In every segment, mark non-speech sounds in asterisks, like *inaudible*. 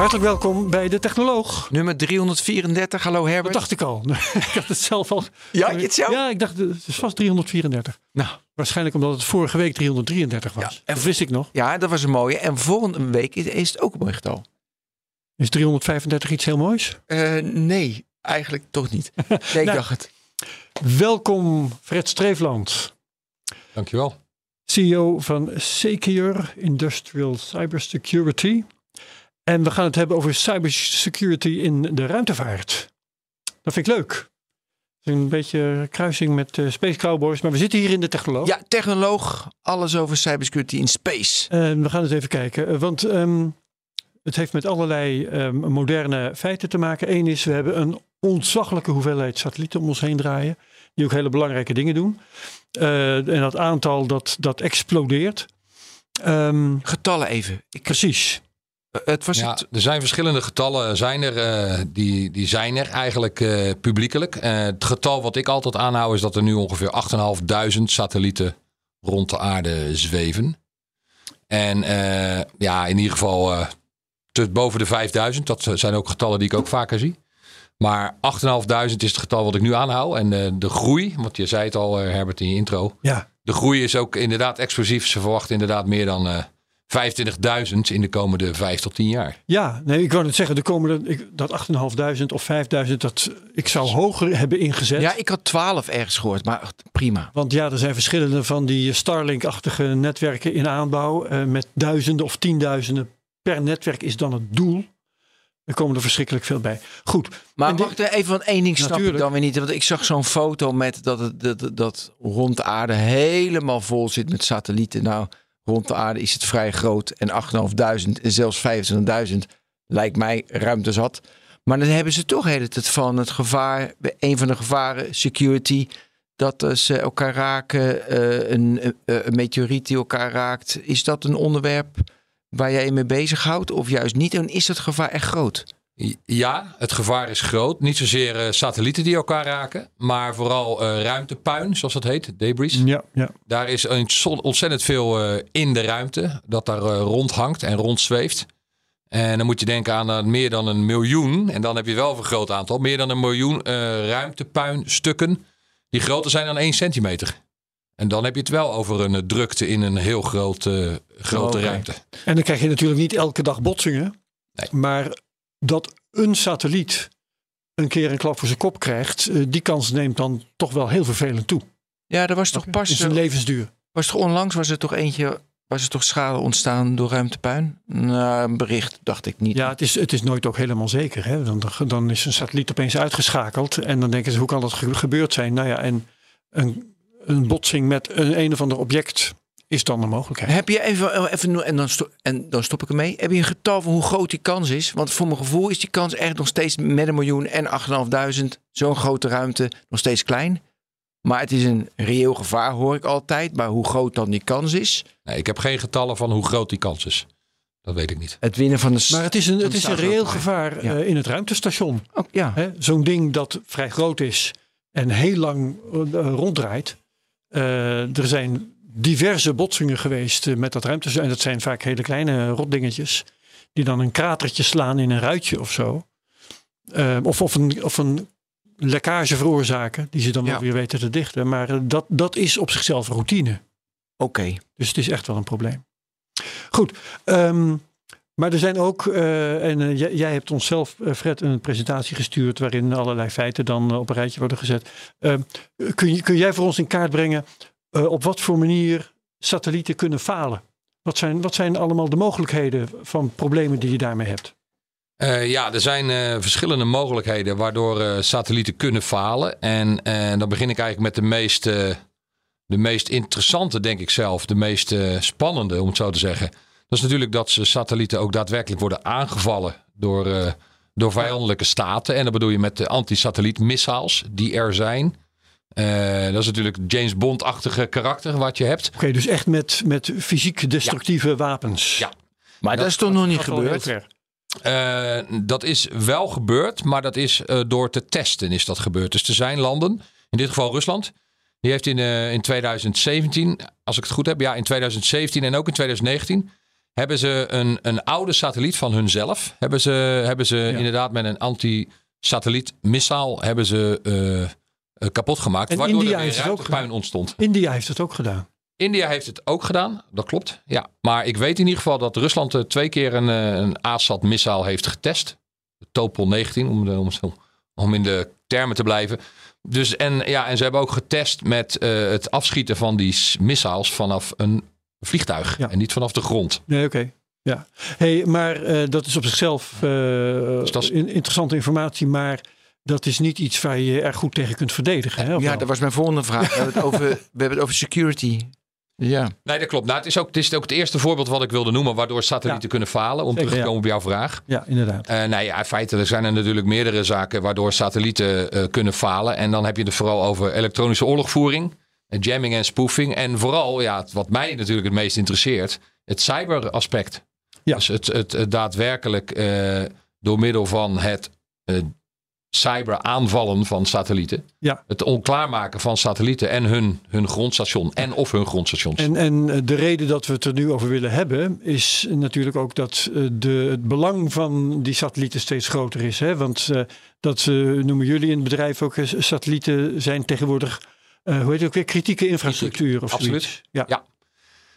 Hartelijk welkom bij de Technoloog. Nummer 334, hallo Dat Herbert. dacht ik al. *laughs* ik had het zelf al. Ja, je het zelf? Ja, ik dacht het is vast 334. Nou, Waarschijnlijk omdat het vorige week 333 was. Ja, en- dat wist ik nog. ja, dat was een mooie. En volgende week is, is het ook een mooi getal. Is 335 iets heel moois? Eh, nee, eigenlijk toch niet. *laughs* Nee, ik Nou. dacht het. Welkom Fred Streefland, Dankjewel. CEO van Secure Industrial Cybersecurity. En we gaan het hebben over cybersecurity in de ruimtevaart. Dat vind ik leuk. Een beetje kruising met eh, Space Cowboys, maar we zitten hier in de Technoloog. Ja, technoloog, alles over cybersecurity in space. En we gaan eens even kijken, eh, want ehm, het heeft met allerlei ehm, moderne feiten te maken. Eén is, we hebben een ontzaglijke hoeveelheid satellieten om ons heen draaien, die ook hele belangrijke dingen doen. Eh, en dat aantal dat, dat explodeert. Ehm, Getallen even. Ik, precies. Eh, het was Ja, het. er zijn verschillende getallen, zijn er, eh, die, die zijn er eigenlijk eh, publiekelijk. Het getal wat ik altijd aanhoud is dat er nu ongeveer 8.500 satellieten rond de aarde zweven. En ja, in ieder geval tot boven de 5000. Dat zijn ook getallen die ik ook vaker zie. Maar 8.500 is het getal wat ik nu aanhoud. En de groei, want je zei het al Herbert in je intro. Ja, De groei is ook inderdaad explosief. Ze verwachten inderdaad meer dan 25.000 in de komende 5 tot 10 jaar. ja nee, ik wou net zeggen, de komende, ik, dat 8.500 of 5.000, dat ik zou hoger hebben ingezet. Ja, ik had 12 ergens gehoord, maar prima. Want ja, er zijn verschillende van die Starlink-achtige netwerken in aanbouw. eh, met duizenden of tienduizenden per netwerk is dan het doel. Er komen er verschrikkelijk veel bij. Goed, Maar En die- wacht even, want één ding snap ik dan weer niet. Want ik zag zo'n foto met dat, het, dat, dat, dat rond de aarde helemaal vol zit met satellieten. Nou, rond de aarde is het vrij groot. En 8.500 en zelfs 25.000 lijkt mij ruimte zat. Maar dan hebben ze toch hele tijd van het gevaar, een van de gevaren, security, dat eh, ze elkaar raken, eh, een, eh, een meteoriet die elkaar raakt. Is dat een onderwerp waar jij je mee bezighoudt of juist niet? En is het gevaar echt groot? Ja, het gevaar is groot. Niet zozeer eh, satellieten die elkaar raken, maar vooral eh, ruimtepuin, zoals dat heet, debris. ja, ja. Daar is ontzettend veel eh, in de ruimte dat daar rondhangt en rondzweeft. En dan moet je denken aan meer dan een miljoen, en dan heb je wel een groot aantal, meer dan een miljoen ruimtepuinstukken die groter zijn dan 1 centimeter. En dan heb je het wel over een drukte in een heel groot, grote ruimte. En dan krijg je natuurlijk niet elke dag botsingen. Nee. Maar dat een satelliet een keer een klap voor zijn kop krijgt, eh, die kans neemt dan toch wel heel vervelend toe. Ja, er was toch in pas zijn levensduur. Was toch onlangs was er toch eentje, was er toch schade ontstaan door ruimtepuin? Nou, een bericht dacht ik niet. Ja, het is, het is nooit ook helemaal zeker. Hè? Dan, dan is een satelliet opeens uitgeschakeld. En dan denken ze, hoe kan dat ge- gebeurd zijn? Nou ja, en een, een botsing met een een of ander object is dan een mogelijkheid. Heb je even, even en, dan sto- en dan stop ik ermee. Heb je een getal van hoe groot die kans is? Want voor mijn gevoel is die kans echt nog steeds met een miljoen en 8.500 zo'n grote ruimte nog steeds klein. Maar het is een reëel gevaar, hoor ik altijd. Maar hoe groot dan die kans is? Nee, ik heb geen getallen van hoe groot die kans is. Dat weet ik niet. Het winnen van de. Maar het is een, het de is een reëel gevaar Ja. eh, in het ruimtestation. Oh, ja. Hè? Zo'n ding dat vrij groot is en heel lang eh, ronddraait. Eh, er zijn diverse botsingen geweest eh, met dat ruimtestation. En dat zijn vaak hele kleine rotdingetjes. Die dan een kratertje slaan in een ruitje of zo. Eh, of, of, een, of een lekkage veroorzaken. Die ze dan Ja. weer weten te dichten. Maar eh, dat, dat is op zichzelf routine. Oké. Dus het is echt wel een probleem. Goed. ehm, maar er zijn ook, eh, en eh, jij, jij hebt ons zelf, eh, Fred, een presentatie gestuurd waarin allerlei feiten dan eh, op een rijtje worden gezet. Ehm, kun, je, kun jij voor ons in kaart brengen eh, op wat voor manier satellieten kunnen falen? Wat zijn, wat zijn allemaal de mogelijkheden van problemen die je daarmee hebt? Eh, ja, er zijn eh, verschillende mogelijkheden waardoor satellieten kunnen falen. En dan begin ik eigenlijk met de meest, de meest interessante, denk ik zelf. De meest spannende, om het zo te zeggen. Dat is natuurlijk dat ze satellieten ook daadwerkelijk worden aangevallen door, door vijandelijke staten. En dat bedoel je met de anti-satelliet-missiles die er zijn. Eh, dat is natuurlijk James Bond-achtige karakter wat je hebt. Oké, dus echt met, met fysiek destructieve wapens. Ja. Maar dat, is toch nog niet gebeurd? Eh, dat is wel gebeurd, maar dat is eh, door te testen is dat gebeurd. Dus er zijn landen, in dit geval Rusland, die heeft in, eh, in 2017, als ik het goed heb, ja, in 2017 en ook in 2019 hebben ze een, een oude satelliet van hunzelf, hebben ze, hebben ze inderdaad met een anti-satelliet missile hebben ze kapot gemaakt, En waardoor India er weer gedaan. ontstond. India heeft het ook gedaan. India heeft het ook gedaan, dat klopt. Ja. Maar ik weet in ieder geval dat Rusland eh, twee keer een, eh, een ASAT-missaal heeft getest. De Topol 19, om, de, om, zo- om in de termen te blijven. Dus, en, ja, en ze hebben ook getest met eh, het afschieten van die missiles vanaf een vliegtuig. Ja. En niet vanaf de grond. Nee, oké. Ja. Hey, maar eh, dat is op zichzelf eh, Dus dat is- in- interessante informatie, maar dat is niet iets waar je je erg goed tegen kunt verdedigen. Hè, Ja, wel? dat was mijn volgende vraag. We hebben het over, *laughs* we hebben het over security. Ja. Nee, dat klopt. Nou, het, is ook, het is ook het eerste voorbeeld wat ik wilde noemen... waardoor satellieten Ja. kunnen falen. Om Zeker, terug te ja. komen op jouw vraag. ja, inderdaad. Eh nee, ja, in feite er zijn er natuurlijk meerdere zaken waardoor satellieten eh, kunnen falen. En dan heb je het vooral over elektronische oorlogvoering, eh, jamming en spoofing. En vooral, ja, wat mij natuurlijk het meest interesseert, het cyberaspect. Ja. Dus het, het, het daadwerkelijk eh, door middel van het eh cyberaanvallen van satellieten. Ja. Het onklaarmaken van satellieten en hun, hun grondstation en of hun grondstations. En, en eh, de reden dat we het er nu over willen hebben, is natuurlijk ook dat eh, de, het belang van die satellieten steeds groter is. Hè? Want eh, dat noemen jullie in het bedrijf ook, satellieten zijn tegenwoordig, hoe heet het ook weer, kritieke infrastructuur of absoluut. zoiets. Ja. Ja.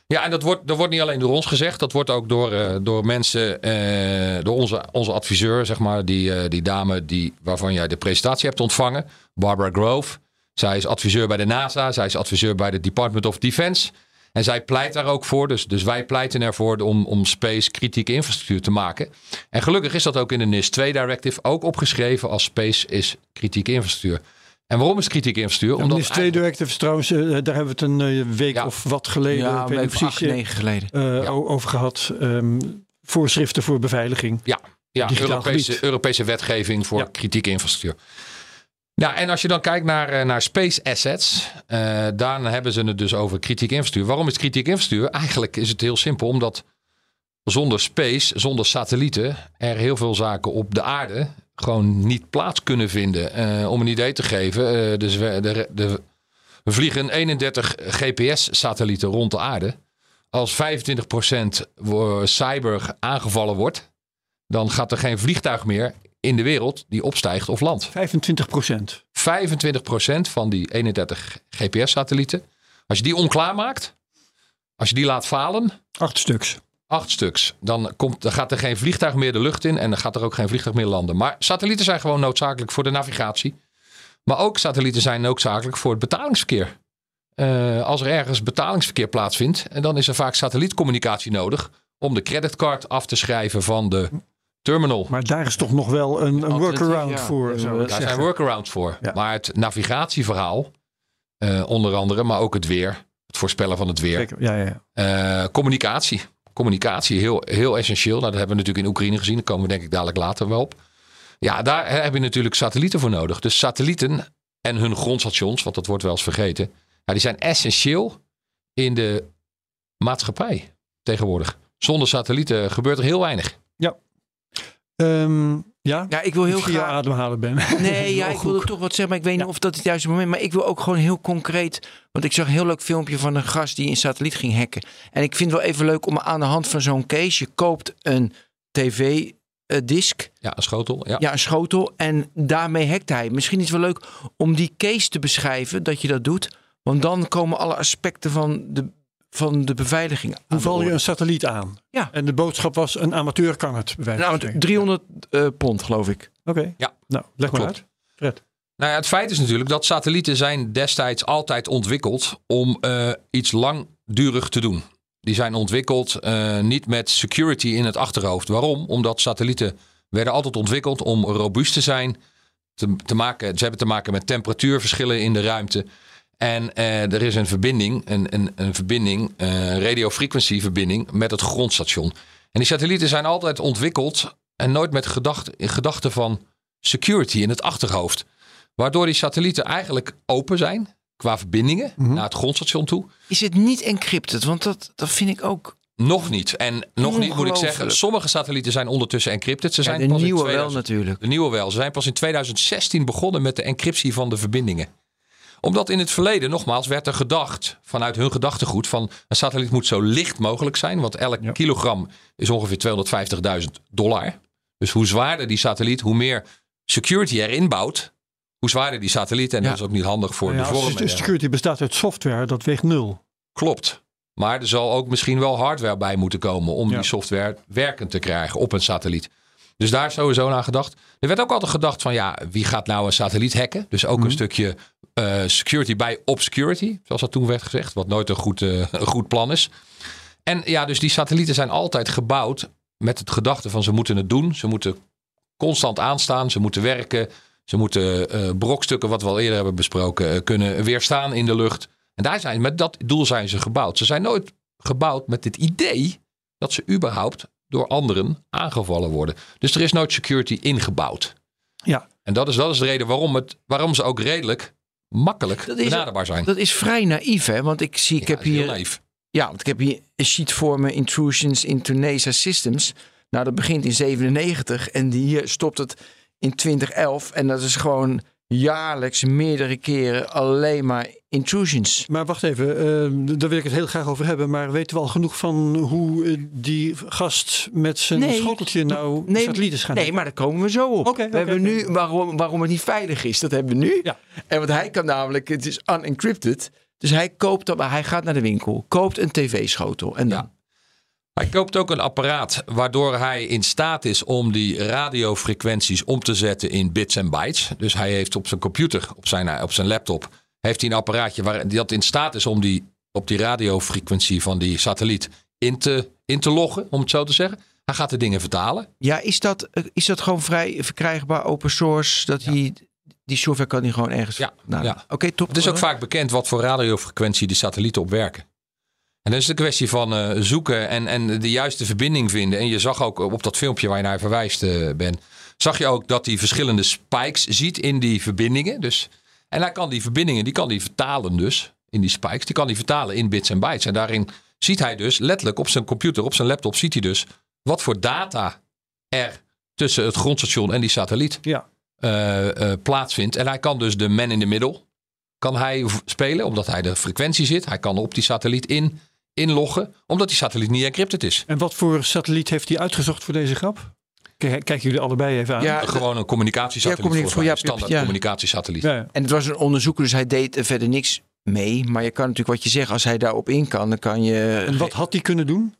Ja, en dat wordt, dat wordt niet alleen door ons gezegd. Dat wordt ook door, eh, door mensen, eh, door onze, onze adviseur, zeg maar. Die, eh, die dame die, waarvan jij de presentatie hebt ontvangen. Barbara Grove. Zij is adviseur bij de NASA. Zij is adviseur bij de Department of Defense. En zij pleit daar ook voor. Dus, dus wij pleiten ervoor om, om space kritieke infrastructuur te maken. En gelukkig is dat ook in de NIS 2 Directive ook opgeschreven als space is kritieke infrastructuur. En waarom is het kritieke infrastructuur? Omdat is twee eigenlijk- directives trouwens, eh, daar hebben we het een eh, week Ja. of wat geleden, Ja, week precies, acht, negen geleden. eh, Ja. over gehad. Ehm, voorschriften voor beveiliging. Ja, ja Europese, gebied. Europese wetgeving voor Ja. kritieke infrastructuur. Ja, en als je dan kijkt naar, eh, naar space assets, eh dan hebben ze het dus over kritieke infrastructuur. Waarom is het kritieke infrastructuur? Eigenlijk is het heel simpel, omdat zonder space, zonder satellieten, er heel veel zaken op de aarde gewoon niet plaats kunnen vinden. Eh, om een idee te geven, eh, dus we, de, de, we vliegen 31 GPS-satellieten rond de aarde. Als 25% wo- cyber aangevallen wordt, dan gaat er geen vliegtuig meer in de wereld die opstijgt of landt. 25 procent. 25% van die 31 GPS-satellieten, als je die onklaar maakt, als je die laat falen, Acht stuks. Acht stuks, dan, komt, dan gaat er geen vliegtuig meer de lucht in en dan gaat er ook geen vliegtuig meer landen. Maar satellieten zijn gewoon noodzakelijk voor de navigatie. Maar ook satellieten zijn noodzakelijk voor het betalingsverkeer. Eh, als er ergens betalingsverkeer plaatsvindt, en dan is er vaak satellietcommunicatie nodig om de creditcard af te schrijven van de terminal. Maar daar is toch nog wel een, een workaround ja. voor. Daar zeggen. zijn workarounds voor. Ja. Maar het navigatieverhaal, eh, onder andere, maar ook het weer, het voorspellen van het weer. Zeker, Ja, ja, ja. Eh, communicatie. Communicatie, heel, heel essentieel. Nou, dat hebben we natuurlijk in Oekraïne gezien. Daar komen we denk ik dadelijk later wel op. Ja, daar heb je natuurlijk satellieten voor nodig. Dus satellieten en hun grondstations, want dat wordt wel eens vergeten. Ja, die zijn essentieel in de maatschappij tegenwoordig. Zonder satellieten gebeurt er heel weinig. Ehm, ja? Ja, ik wil heel graag... ademhalen, Ben. Nee, *laughs* ja, ik wilde toch wat zeggen, maar ik weet niet of dat het juiste moment is. Maar ik wil ook gewoon heel concreet. Want ik zag een heel leuk filmpje van een gast die een satelliet ging hacken. En ik vind het wel even leuk om aan de hand van zo'n case. Je koopt een tv-disc, Ja, een schotel. Ja. ja, een schotel. En daarmee hackt hij. Misschien is het wel leuk om die case te beschrijven dat je dat doet. Want dan komen alle aspecten van de, van de beveiliging Hoe val je een satelliet aan? Ja. En de boodschap was, een amateur kan het. Nou, spreken. 300 eh, pond, geloof ik. Oké. Ja. Nou, leg maar Klopt. uit. Fred. Nou ja, het feit is natuurlijk dat satellieten zijn destijds altijd ontwikkeld om eh, iets langdurig te doen. Die zijn ontwikkeld eh, niet met security in het achterhoofd. Waarom? Omdat satellieten werden altijd ontwikkeld om robuust te zijn. Te, te maken, ze hebben te maken met temperatuurverschillen in de ruimte. En eh, er is een verbinding, een, een, een verbinding, een radiofrequentieverbinding met het grondstation. En die satellieten zijn altijd ontwikkeld en nooit met gedacht, gedachten van security in het achterhoofd. Waardoor die satellieten eigenlijk open zijn qua verbindingen Mhm. naar het grondstation toe. Is het niet encrypted? Want dat, dat vind ik ook. Nog niet. En nog niet moet ik zeggen, sommige satellieten zijn ondertussen encrypted. Ze Ja, zijn de pas in nieuwe wel 2000 natuurlijk. De nieuwe wel. Ze zijn pas in 2016 begonnen met de encryptie van de verbindingen. Omdat in het verleden, nogmaals, werd er gedacht vanuit hun gedachtegoed van een satelliet moet zo licht mogelijk zijn. Want elk Ja. kilogram is ongeveer 250.000 dollar. Dus hoe zwaarder die satelliet, hoe meer security erin bouwt, hoe zwaarder die satelliet. En Ja. dat is ook niet handig voor Ja, de vorm. de security bestaat uit software, dat weegt nul. Klopt. Maar er zal ook misschien wel hardware bij moeten komen om Ja. die software werkend te krijgen op een satelliet. Dus daar is sowieso naar gedacht. Er werd ook altijd gedacht van ja, wie gaat nou een satelliet hacken? Dus ook Mhm. een stukje eh, security bij obscurity, zoals dat toen werd gezegd. Wat nooit een goed, eh, een goed plan is. En ja, dus die satellieten zijn altijd gebouwd met het gedachte van ze moeten het doen. Ze moeten constant aanstaan, ze moeten werken. Ze moeten eh, brokstukken, wat we al eerder hebben besproken, kunnen weerstaan in de lucht. En daar zijn, met dat doel zijn ze gebouwd. Ze zijn nooit gebouwd met het idee dat ze überhaupt door anderen aangevallen worden. Dus er is nooit security ingebouwd. Ja. En dat is, dat is de reden waarom, het, waarom ze ook redelijk makkelijk Dat is- benaderbaar zijn. Dat is vrij naïef, hè? Want ik zie, ik Ja, heb hier. naïef. Ja, want ik heb hier een sheet voor me: Intrusions into NASA Systems. Nou, dat begint in 97 en hier stopt het in 2011. En dat is gewoon jaarlijks meerdere keren alleen maar intrusions. Maar wacht even, eh, daar wil ik het heel graag over hebben. Maar weten we al genoeg van hoe eh, die gast met zijn Nee. schoteltje nou Nee, satellieten gaan Nee, maar daar komen we zo op. We hebben nu waarom, waarom het niet veilig is. Dat hebben we nu. Ja. En want hij kan namelijk, het is unencrypted. Dus hij koopt dat, hij gaat naar de winkel, koopt een tv-schotel en dan. Ja. Hij koopt ook een apparaat waardoor hij in staat is om die radiofrequenties om te zetten in bits en bytes. Dus hij heeft op zijn computer, op zijn, op zijn laptop, heeft hij een apparaatje waar, dat in staat is om die, op die radiofrequentie van die satelliet in te, in te loggen, om het zo te zeggen. Hij gaat de dingen vertalen. Ja, is dat, eh, is dat gewoon vrij verkrijgbaar, open source? Dat die, die software kan hij gewoon ergens. Ja, Nou, ja. Oké, top. Het is ook vaak bekend wat voor radiofrequentie die satellieten op werken. En dan is een kwestie van eh, zoeken en, en de juiste verbinding vinden. En je zag ook op dat filmpje waar je naar verwijst eh, ben, zag je ook dat hij verschillende spikes ziet in die verbindingen. Dus, en hij kan die verbindingen, die kan hij vertalen dus in die spikes. Die kan hij vertalen in bits en bytes. En daarin ziet hij dus letterlijk op zijn computer, op zijn laptop, ziet hij dus wat voor data er tussen het grondstation en die satelliet Ja. eh, plaatsvindt. En hij kan dus de man in the middle kan hij spelen, omdat hij de frequentie zit. Hij kan op die satelliet in, inloggen, omdat die satelliet niet encrypted is. En wat voor satelliet heeft hij uitgezocht voor deze grap? Kijk, kijken jullie allebei even aan. Ja, Gewoon een communicatiesatelliet, Ja, mij. standaard ja. communicatiesatelliet. Ja, ja. En het was een onderzoeker, dus hij deed er verder niks mee. Maar je kan natuurlijk wat je zegt, als hij daarop in kan, dan kan je. En wat had hij kunnen doen?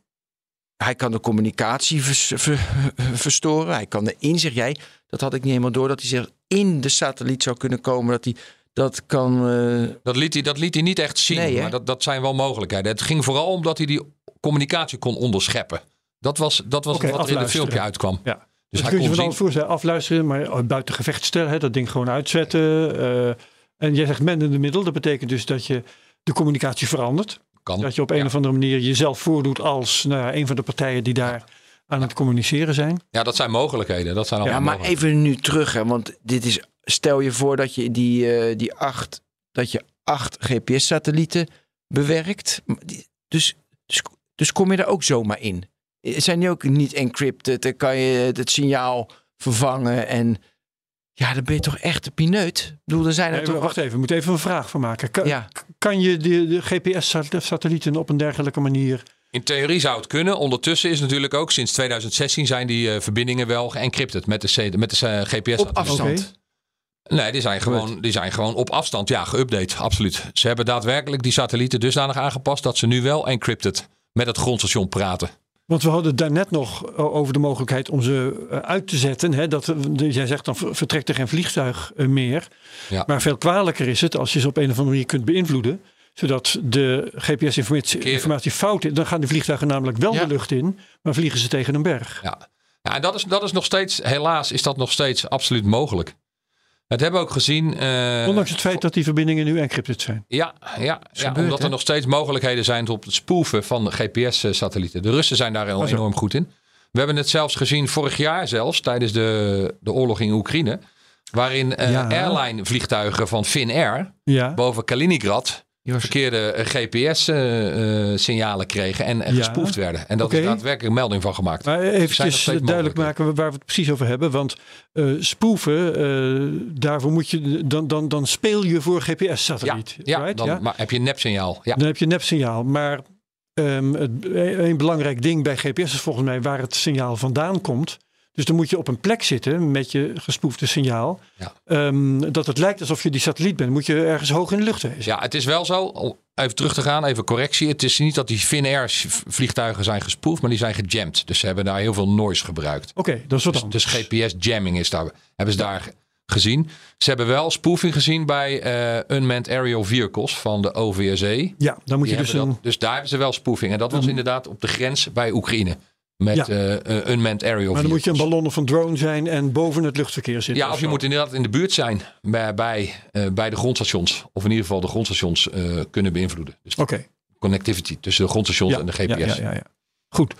Hij kan de communicatie vers- ver- verstoren. Hij kan de inzicht. Jij, dat had ik niet helemaal door, dat hij zich in de satelliet zou kunnen komen. Dat hij dat kan. eh, Dat, liet hij, dat liet hij niet echt zien, Nee, maar dat, dat zijn wel mogelijkheden. Het ging vooral om dat hij die communicatie kon onderscheppen. Dat was, dat was wat er in het filmpje uitkwam. Ja. Dus Dus hij kun je kon je van zien, alles voorstellen, afluisteren, maar oh, buiten gevecht stellen, hè, dat ding gewoon uitzetten. eh, en jij zegt man in de middel, dat betekent dus dat je de communicatie verandert. kan. Dat je op een Ja. of andere manier jezelf voordoet als nou, ja, een van de partijen die daar aan het communiceren zijn. Ja, dat zijn mogelijkheden. Dat zijn allemaal ja, maar mogelijkheden. even nu terug, hè, want dit is. Stel je voor dat je die, eh, die acht, dat je acht GPS-satellieten bewerkt. Die- Dus, dus, dus kom je er ook zomaar in. Eh, Zijn die ook niet encrypted? Dan kan je het signaal vervangen en. Ja, dan ben je toch echt de pineut. Ik bedoel, er zijn er Nee, toch. wacht even, we moeten even een vraag van maken. Kan, Ja. kan je de, de GPS-satellieten op een dergelijke manier... In theorie zou het kunnen. Ondertussen is natuurlijk ook sinds 2016 zijn die eh, verbindingen wel geëncrypted met de, C- met de GPS. Op afstand. Oké. Nee, die zijn, gewoon, die zijn gewoon op afstand. Ja, geüpdate. Absoluut. Ze hebben daadwerkelijk die satellieten dusdanig aangepast dat ze nu wel encrypted met het grondstation praten. Want we hadden daarnet nog over de mogelijkheid om ze eh, uit te zetten. Hè? Dat, eh, jij zegt dan ver- vertrekt er geen vliegtuig eh, meer. Ja. Maar veel kwalijker is het als je ze op een of andere manier kunt beïnvloeden. Zodat de GPS-informatie fout is. Dan gaan de vliegtuigen namelijk wel Ja. de lucht in. Maar vliegen ze tegen een berg. Ja, ja en dat is, dat is nog steeds, helaas is dat nog steeds absoluut mogelijk. Het hebben we ook gezien. eh, Ondanks het feit dat die verbindingen nu encrypted zijn. Ja, ja, ja gebeurd, omdat hè? er nog steeds mogelijkheden zijn op het spoeven van GPS-satellieten. De Russen zijn daar Oh, enorm goed in. We hebben het zelfs gezien vorig jaar zelfs, tijdens de, de oorlog in Oekraïne. Waarin eh, Ja. airline vliegtuigen van Finnair Ja. boven Kaliningrad verkeerde GPS-signalen kregen en, en Ja. gespoefd werden. En dat Oké. is daadwerkelijk een melding van gemaakt. Maar steeds duidelijk maken waar we het precies over hebben. Want eh, spoeven, eh, daarvoor moet je, dan, dan, dan speel je voor Ja, GPS-satelliet. ja, right? dan ja? Maar heb je een nepsignaal. Ja. Dan heb je nepsignaal. Maar ehm, het, een belangrijk ding bij GPS is volgens mij waar het signaal vandaan komt. Dus dan moet je op een plek zitten met je gespoefde signaal. Ja. Ehm, dat het lijkt alsof je die satelliet bent. Moet je ergens hoog in de lucht wezen. ja, het is wel zo. Even terug te gaan, even correctie. Het is niet dat die Finnair vliegtuigen zijn gespoefd, maar die zijn gejamd. Dus ze hebben daar heel veel noise gebruikt. Oké, dat is wat Dus, anders. dus GPS-jamming is daar, hebben ze daar ge- gezien. Ze hebben wel spoofing gezien bij eh, Unmanned Aerial Vehicles van de OVSE. ja, dan moet Die je dus een... dat, dus daar hebben ze wel spoofing. En dat was inderdaad op de grens bij Oekraïne. Met Ja. eh, eh, Unmanned Aerial Maar dan moet je een ballon of een drone zijn en boven het luchtverkeer zitten. Ja, of je zo. moet inderdaad in de buurt zijn bij, bij, eh, bij de grondstations. Of in ieder geval de grondstations eh, kunnen beïnvloeden. Dus Oké. connectivity tussen de grondstations en de GPS. Ja, ja, ja, ja. Goed.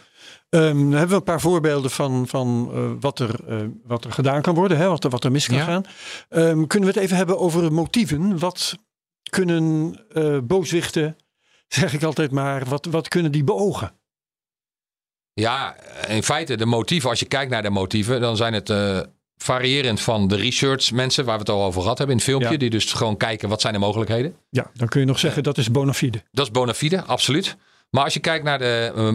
Ehm, dan hebben we een paar voorbeelden van, van wat, er, wat er gedaan kan worden, hè, wat, er, wat er mis kan Ja. gaan. Ehm, kunnen we het even hebben over motieven? Wat kunnen booswichten, zeg ik altijd maar, wat, wat kunnen die beogen? Ja, in feite de motieven, als je kijkt naar de motieven, dan zijn het eh, variërend van de research mensen, waar we het al over gehad hebben in het filmpje, Ja. die dus gewoon kijken wat zijn de mogelijkheden. Ja, dan kun je nog zeggen dat is bona fide. Dat is bona fide, absoluut. Maar als je kijkt naar de eh,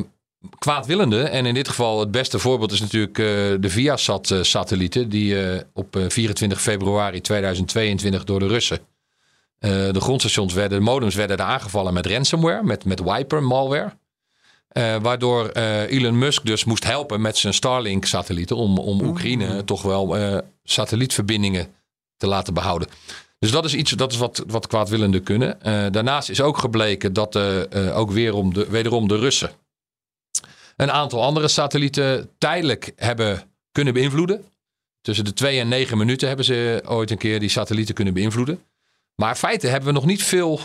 kwaadwillende, en in dit geval het beste voorbeeld is natuurlijk eh, de Viasat-satellieten, die eh, op eh, 24 februari 2022 door de Russen, de grondstations werden, de modems werden er aangevallen met ransomware, met, met wiper malware. Eh, waardoor eh, Elon Musk dus moest helpen met zijn Starlink-satellieten om, om Oekraïne toch wel eh, satellietverbindingen te laten behouden. Dus dat is iets dat is wat, wat kwaadwillenden kunnen. Daarnaast is ook gebleken dat ook weer om de, wederom de Russen een aantal andere satellieten tijdelijk hebben kunnen beïnvloeden. Tussen de 2 en 9 minuten hebben ze ooit een keer die satellieten kunnen beïnvloeden. Maar in feite hebben we nog niet veel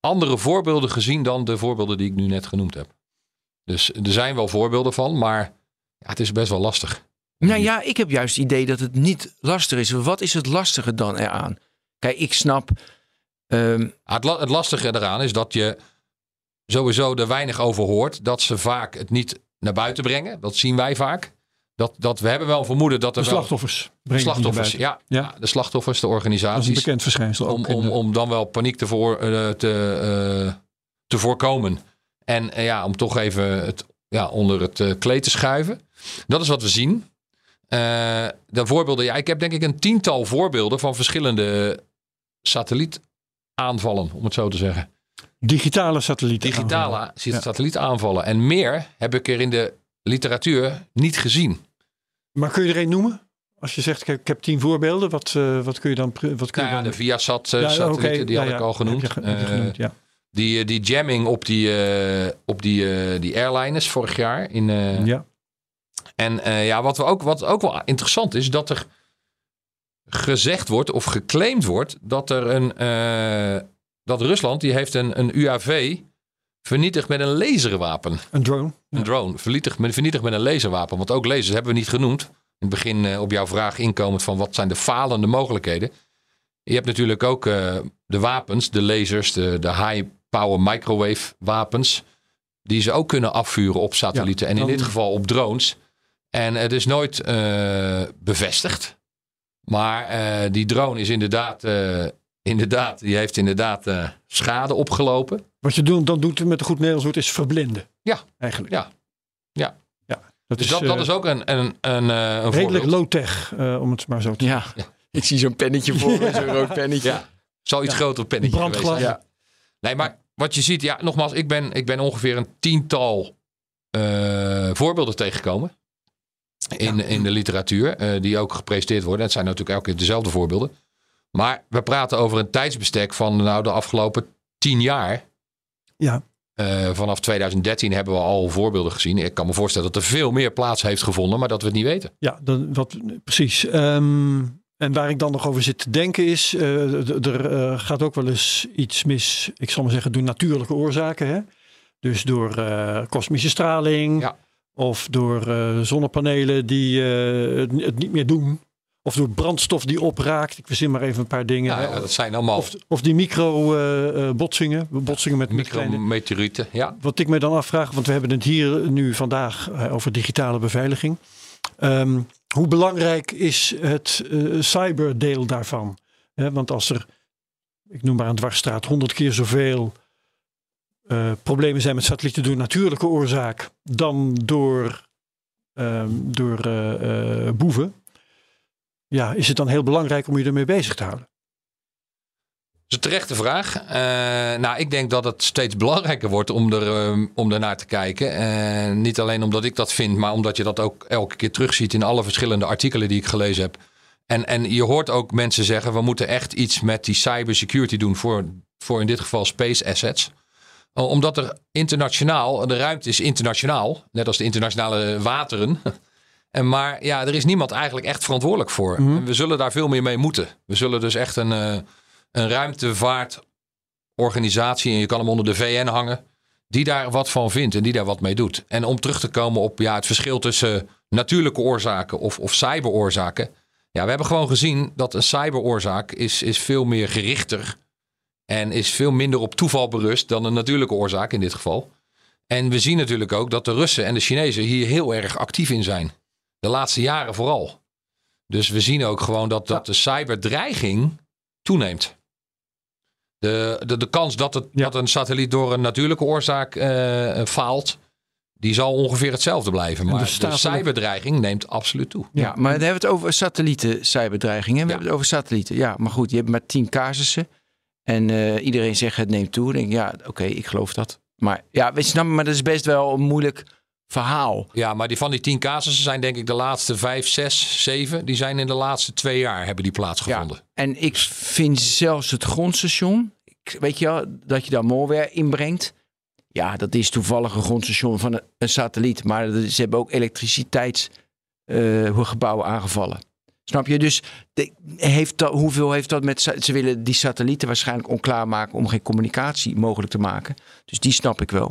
andere voorbeelden gezien dan de voorbeelden die ik nu net genoemd heb. Dus er zijn wel voorbeelden van, maar ja, het is best wel lastig. Nou ja, ik heb juist het idee dat het niet lastig is. Wat is het lastige dan eraan? Kijk, ik snap. ehm, Het, la- het lastige eraan is dat je sowieso er weinig over hoort. Dat ze vaak het niet naar buiten brengen. Dat zien wij vaak. Dat, dat we hebben wel vermoeden dat De er wel slachtoffers. brengen die slachtoffers, ja, Ja. de slachtoffers, de Dat is een organisaties. bekend verschijnsel. Om, ook om, de- om dan wel paniek te, voor, eh, te, eh, te voorkomen. En eh, ja, om toch even het ja, onder het eh, kleed te schuiven. Dat is wat we zien. Eh, de voorbeelden, ja, ik heb denk ik een tiental voorbeelden van verschillende satellietaanvallen, om het zo te zeggen. digitale satellieten. Digitale Ja. satellietaanvallen. En meer heb ik er in de literatuur niet gezien. Maar kun je er één noemen? Als je zegt, ik heb, tien voorbeelden, wat, wat kun je dan... Wat kun Nou je ja, dan... de Viasat eh, Ja, die had ik al genoemd. heb je ge- heb je genoemd, ja. Die, eh, die jamming op die, eh, op die, eh, die airliners vorig jaar. In, ja. En ja, wat, we ook, wat ook wel interessant is, dat er gezegd wordt of geclaimd wordt dat er een. dat Rusland die heeft een, een UAV vernietigd met een laserwapen. Een drone. Een drone. Vernietigd met, vernietigd met een laserwapen. Want ook lasers hebben we niet genoemd. In het begin op jouw vraag inkomend van wat zijn de falende mogelijkheden. Je hebt natuurlijk ook de wapens, de lasers, de, de high power microwave wapens. Die ze ook kunnen afvuren op satellieten. Ja, en in dan- dit geval op drones. En het is nooit eh, bevestigd. Maar eh, die drone is inderdaad, eh, inderdaad, die heeft inderdaad eh, schade opgelopen. Wat je doen, dan doet met een goed Nederlands woord is verblinden. Ja. Eigenlijk. Ja. Ja. ja. Dat Dus is, dat, dat is ook een, een, een, eh, een redelijk low-tech, eh, om het maar zo te ja. ik zie zo'n pennetje voor me, zo'n rood pennetje. Ja. Zou iets Ja. groter pennetje Brandglas. geweest zijn. Nee, maar wat je ziet, ja, nogmaals, ik ben, ik ben ongeveer een tiental eh, voorbeelden tegengekomen. In, in de literatuur, eh, die ook gepresenteerd worden. Het zijn natuurlijk elke keer dezelfde voorbeelden. Maar we praten over een tijdsbestek van nou, de afgelopen tien jaar. Ja. Eh, vanaf 2013 hebben we al voorbeelden gezien. Ik kan me voorstellen dat er veel meer plaats heeft gevonden, maar dat we het niet weten. Ja, dan, wat, precies. Ehm, en waar ik dan nog over zit te denken is, eh, er eh, gaat ook wel eens iets mis, ik zal maar zeggen, door natuurlijke oorzaken. Hè? Dus door eh, kosmische straling Ja. Of door zonnepanelen die het, het niet meer doen. Of door brandstof die opraakt. Ik verzin maar even een paar dingen. Ja, ja, dat zijn allemaal Of, of die micro-botsingen. botsingen met, met micrometeorieten. Ja. Wat ik me dan afvraag, want we hebben het hier nu vandaag over digitale beveiliging. Ehm, hoe belangrijk is het eh, cyberdeel daarvan? Want als er, ik noem maar een dwarsstraat, honderd keer zoveel eh, problemen zijn met satellieten door natuurlijke oorzaak dan door, ehm, door eh, boeven. Ja, is het dan heel belangrijk om je ermee bezig te houden? Dat is een terechte vraag. Eh, nou, ik denk dat het steeds belangrijker wordt om, er, eh, om ernaar te kijken. Eh, niet alleen omdat ik dat vind, maar omdat je dat ook elke keer terugziet in alle verschillende artikelen die ik gelezen heb. En, en je hoort ook mensen zeggen, we moeten echt iets met die cybersecurity doen voor, voor in dit geval space assets. O- Omdat er internationaal, de ruimte is internationaal, net als de internationale wateren. *laughs* En maar ja, er is niemand eigenlijk echt verantwoordelijk voor. En we zullen daar veel meer mee moeten. We zullen dus echt een, eh, een ruimtevaartorganisatie, en je kan hem onder de VN hangen, die daar wat van vindt en die daar wat mee doet. En om terug te komen op ja, het verschil tussen natuurlijke oorzaken of, of cyberoorzaken. Ja, we hebben gewoon gezien dat een cyberoorzaak is, is veel meer gerichter en is veel minder op toeval berust dan een natuurlijke oorzaak in dit geval. En we zien natuurlijk ook dat de Russen en de Chinezen hier heel erg actief in zijn. De laatste jaren vooral. Dus we zien ook gewoon dat, dat de cyberdreiging toeneemt. De, de, de kans dat, het, Ja. dat een satelliet door een natuurlijke oorzaak eh, faalt, die zal ongeveer hetzelfde blijven. Maar de, staat van de- cyberdreiging neemt absoluut toe. Ja, maar dan hebben we het over satellieten, cyberdreigingen. We Ja. hebben het over satellieten. Ja, maar goed, je hebt maar tien casussen. En eh, iedereen zegt het neemt toe. Dan denk ik, ja, oké, ik geloof dat. Maar ja, weet je, nou, maar dat is best wel moeilijk verhaal. Ja, maar die van die tien casussen zijn denk ik de laatste vijf, zes, zeven. Die zijn in de laatste twee jaar hebben die plaatsgevonden. Ja, en ik vind zelfs het grondstation, weet je wel, dat je daar malware inbrengt. Ja, dat is toevallig een grondstation van een, satelliet. Maar ze hebben ook elektriciteitsgebouwen aangevallen. Snap je? Dus de- heeft dat, hoeveel heeft dat met... Ze willen die satellieten waarschijnlijk onklaar maken om geen communicatie mogelijk te maken. Dus die snap ik wel.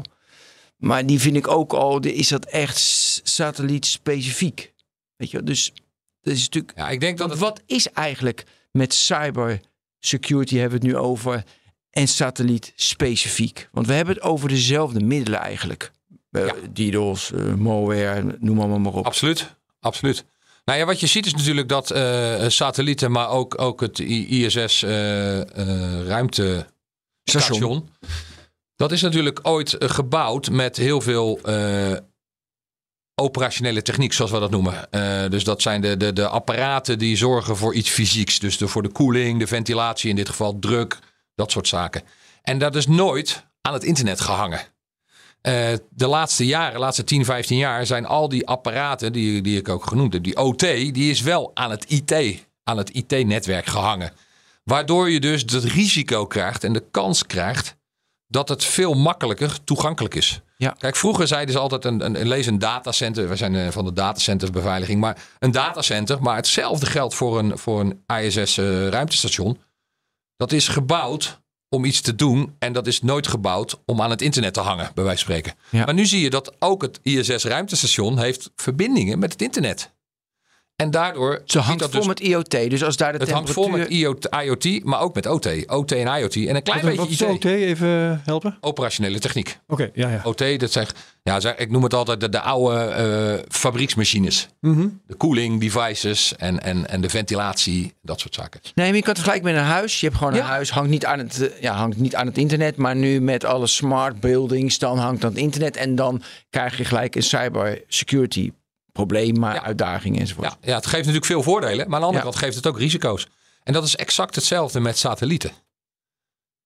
Maar die vind ik ook al, is dat echt satelliet-specifiek? Weet je, wel? dus dat is natuurlijk Ja, ik denk dat het, wat is eigenlijk met cyber security hebben we het nu over en satelliet specifiek? Want we hebben het over dezelfde middelen eigenlijk. Ja. DDoS, eh, malware, noem allemaal maar op. Absoluut, absoluut. Nou ja, wat je ziet is natuurlijk dat eh, satellieten, maar ook, ook het I- Dat is natuurlijk ooit eh, gebouwd met heel veel eh, operationele techniek, zoals we dat noemen. Eh, dus dat zijn de, de, de apparaten die zorgen voor iets fysieks. Dus de, voor de koeling, de ventilatie, in dit geval druk, dat soort zaken. En dat is nooit aan het internet gehangen. Eh, de laatste jaren, de laatste 10, 15 jaar, zijn al die apparaten die, die ik ook genoemd heb, die OT, die is wel aan het IT, aan het IT-netwerk gehangen. Waardoor je dus het risico krijgt en de kans krijgt dat het veel makkelijker toegankelijk is. Ja. Kijk, vroeger zeiden ze altijd een, een, een lees een datacenter. We zijn eh, van de datacenterbeveiliging, maar een datacenter. Maar hetzelfde geldt voor een, voor een ISS eh, ruimtestation. Dat is gebouwd om iets te doen en dat is nooit gebouwd om aan het internet te hangen, bij wijze van spreken. Ja. Maar nu zie je dat ook het ISS ruimtestation heeft verbindingen met het internet. En daardoor Ze hangt dat vol dus, met IoT. Dus als daar de het hangt vol temperatuur... met IoT, IoT, maar ook met OT. OT en IoT. En een klein Wat, wat beetje is IT. OT? Even helpen. Operationele techniek. Oké, ja, ja. OT, dat zeg, ja, zeg- ik noem het altijd de, de oude eh, fabrieksmachines. Mhm. De cooling devices en, en, en de ventilatie, dat soort zaken. Nee, maar je kan het vergelijken met een huis. Je hebt gewoon Ja. een huis, hangt niet, aan het, eh, ja, hangt niet aan het internet. Maar nu met alle smart buildings, dan hangt aan het internet. En dan krijg je gelijk een cyber maar Ja. uitdagingen enzovoort. Ja, ja, het geeft natuurlijk veel voordelen, maar aan de andere Ja. kant geeft het ook risico's. En dat is exact hetzelfde met satellieten.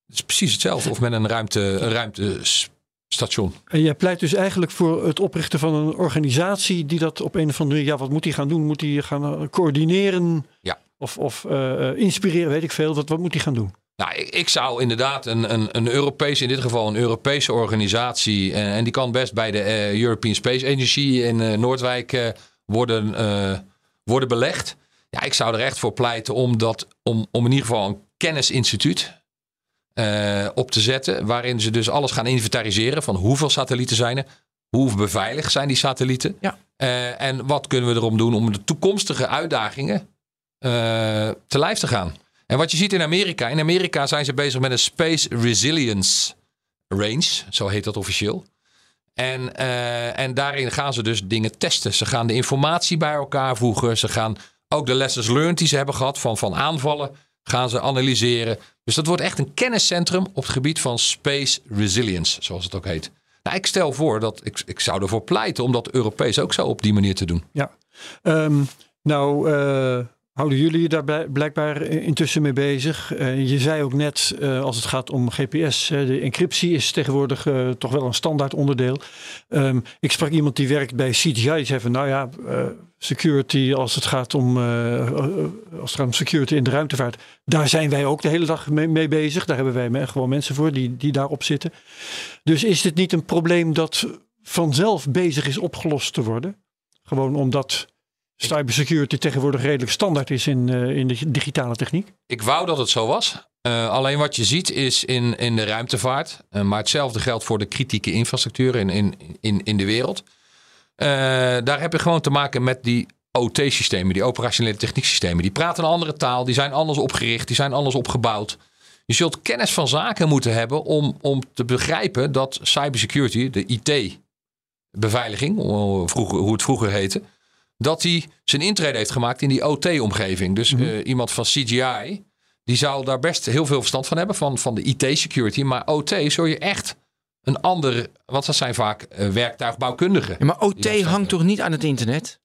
Het is precies hetzelfde of met een, ruimte, een ruimtestation. En jij pleit dus eigenlijk voor het oprichten van een organisatie die dat op een of andere manier, ja, wat moet die gaan doen? Moet die gaan eh, coördineren? Ja. Of, of eh, eh, inspireren, weet ik veel. Wat, wat moet die gaan doen? Nou, ik, ik zou inderdaad een, een, een Europese, in dit geval een Europese organisatie, en, en die kan best bij de eh, European Space Agency in eh, Noordwijk eh, worden, eh, worden belegd. Ja, ik zou er echt voor pleiten om, dat, om, om in ieder geval een kennisinstituut eh, op te zetten, waarin ze dus alles gaan inventariseren van hoeveel satellieten zijn er, Hoe beveiligd zijn die satellieten? Ja. Eh, en wat kunnen we erom doen om de toekomstige uitdagingen eh, te lijf te gaan? En wat je ziet in Amerika. In Amerika zijn ze bezig met een Space Resilience Range. Zo heet dat officieel. En, eh, en daarin gaan ze dus dingen testen. Ze gaan de informatie bij elkaar voegen. Ze gaan ook de lessons learned die ze hebben gehad van, van aanvallen gaan ze analyseren. Dus dat wordt echt een kenniscentrum op het gebied van space resilience, zoals het ook heet. Nou, ik stel voor dat ik, ik zou ervoor pleiten om dat Europees ook zo op die manier te doen. Ja, Ehm, nou eh, houden jullie je daar blij- blijkbaar intussen mee bezig. Eh, je zei ook net, eh, als het gaat om GPS, eh, de encryptie is tegenwoordig toch wel een standaard onderdeel. Ehm, ik sprak iemand die werkt bij CGI, die van nou ja, security als het gaat om, als het gaat om security in de ruimtevaart, daar zijn wij ook de hele dag mee, bezig. Daar hebben wij gewoon mensen voor die, die daarop zitten. Dus is dit niet een probleem dat vanzelf bezig is opgelost te worden? Gewoon omdat cybersecurity tegenwoordig redelijk standaard is in, eh, in de digitale techniek. Ik wou dat het zo was. Eh, alleen wat je ziet is in, in de ruimtevaart. eh, maar hetzelfde geldt voor de kritieke infrastructuur in, in, in, in de wereld. Daar heb je gewoon te maken met die OT-systemen, die operationele technieksystemen. Die praten een andere taal, die zijn anders opgericht, die zijn anders opgebouwd. Je zult kennis van zaken moeten hebben om, om te begrijpen dat cybersecurity, de IT-beveiliging, hoe het vroeger heette, dat hij zijn intrede heeft gemaakt in die OT-omgeving. Dus eh, iemand van CGI, die zou daar best heel veel verstand van hebben, van, van de IT-security. Maar OT zul je echt een ander, want dat zijn vaak eh, werktuigbouwkundigen. Ja, maar OT hangt toch niet aan het internet?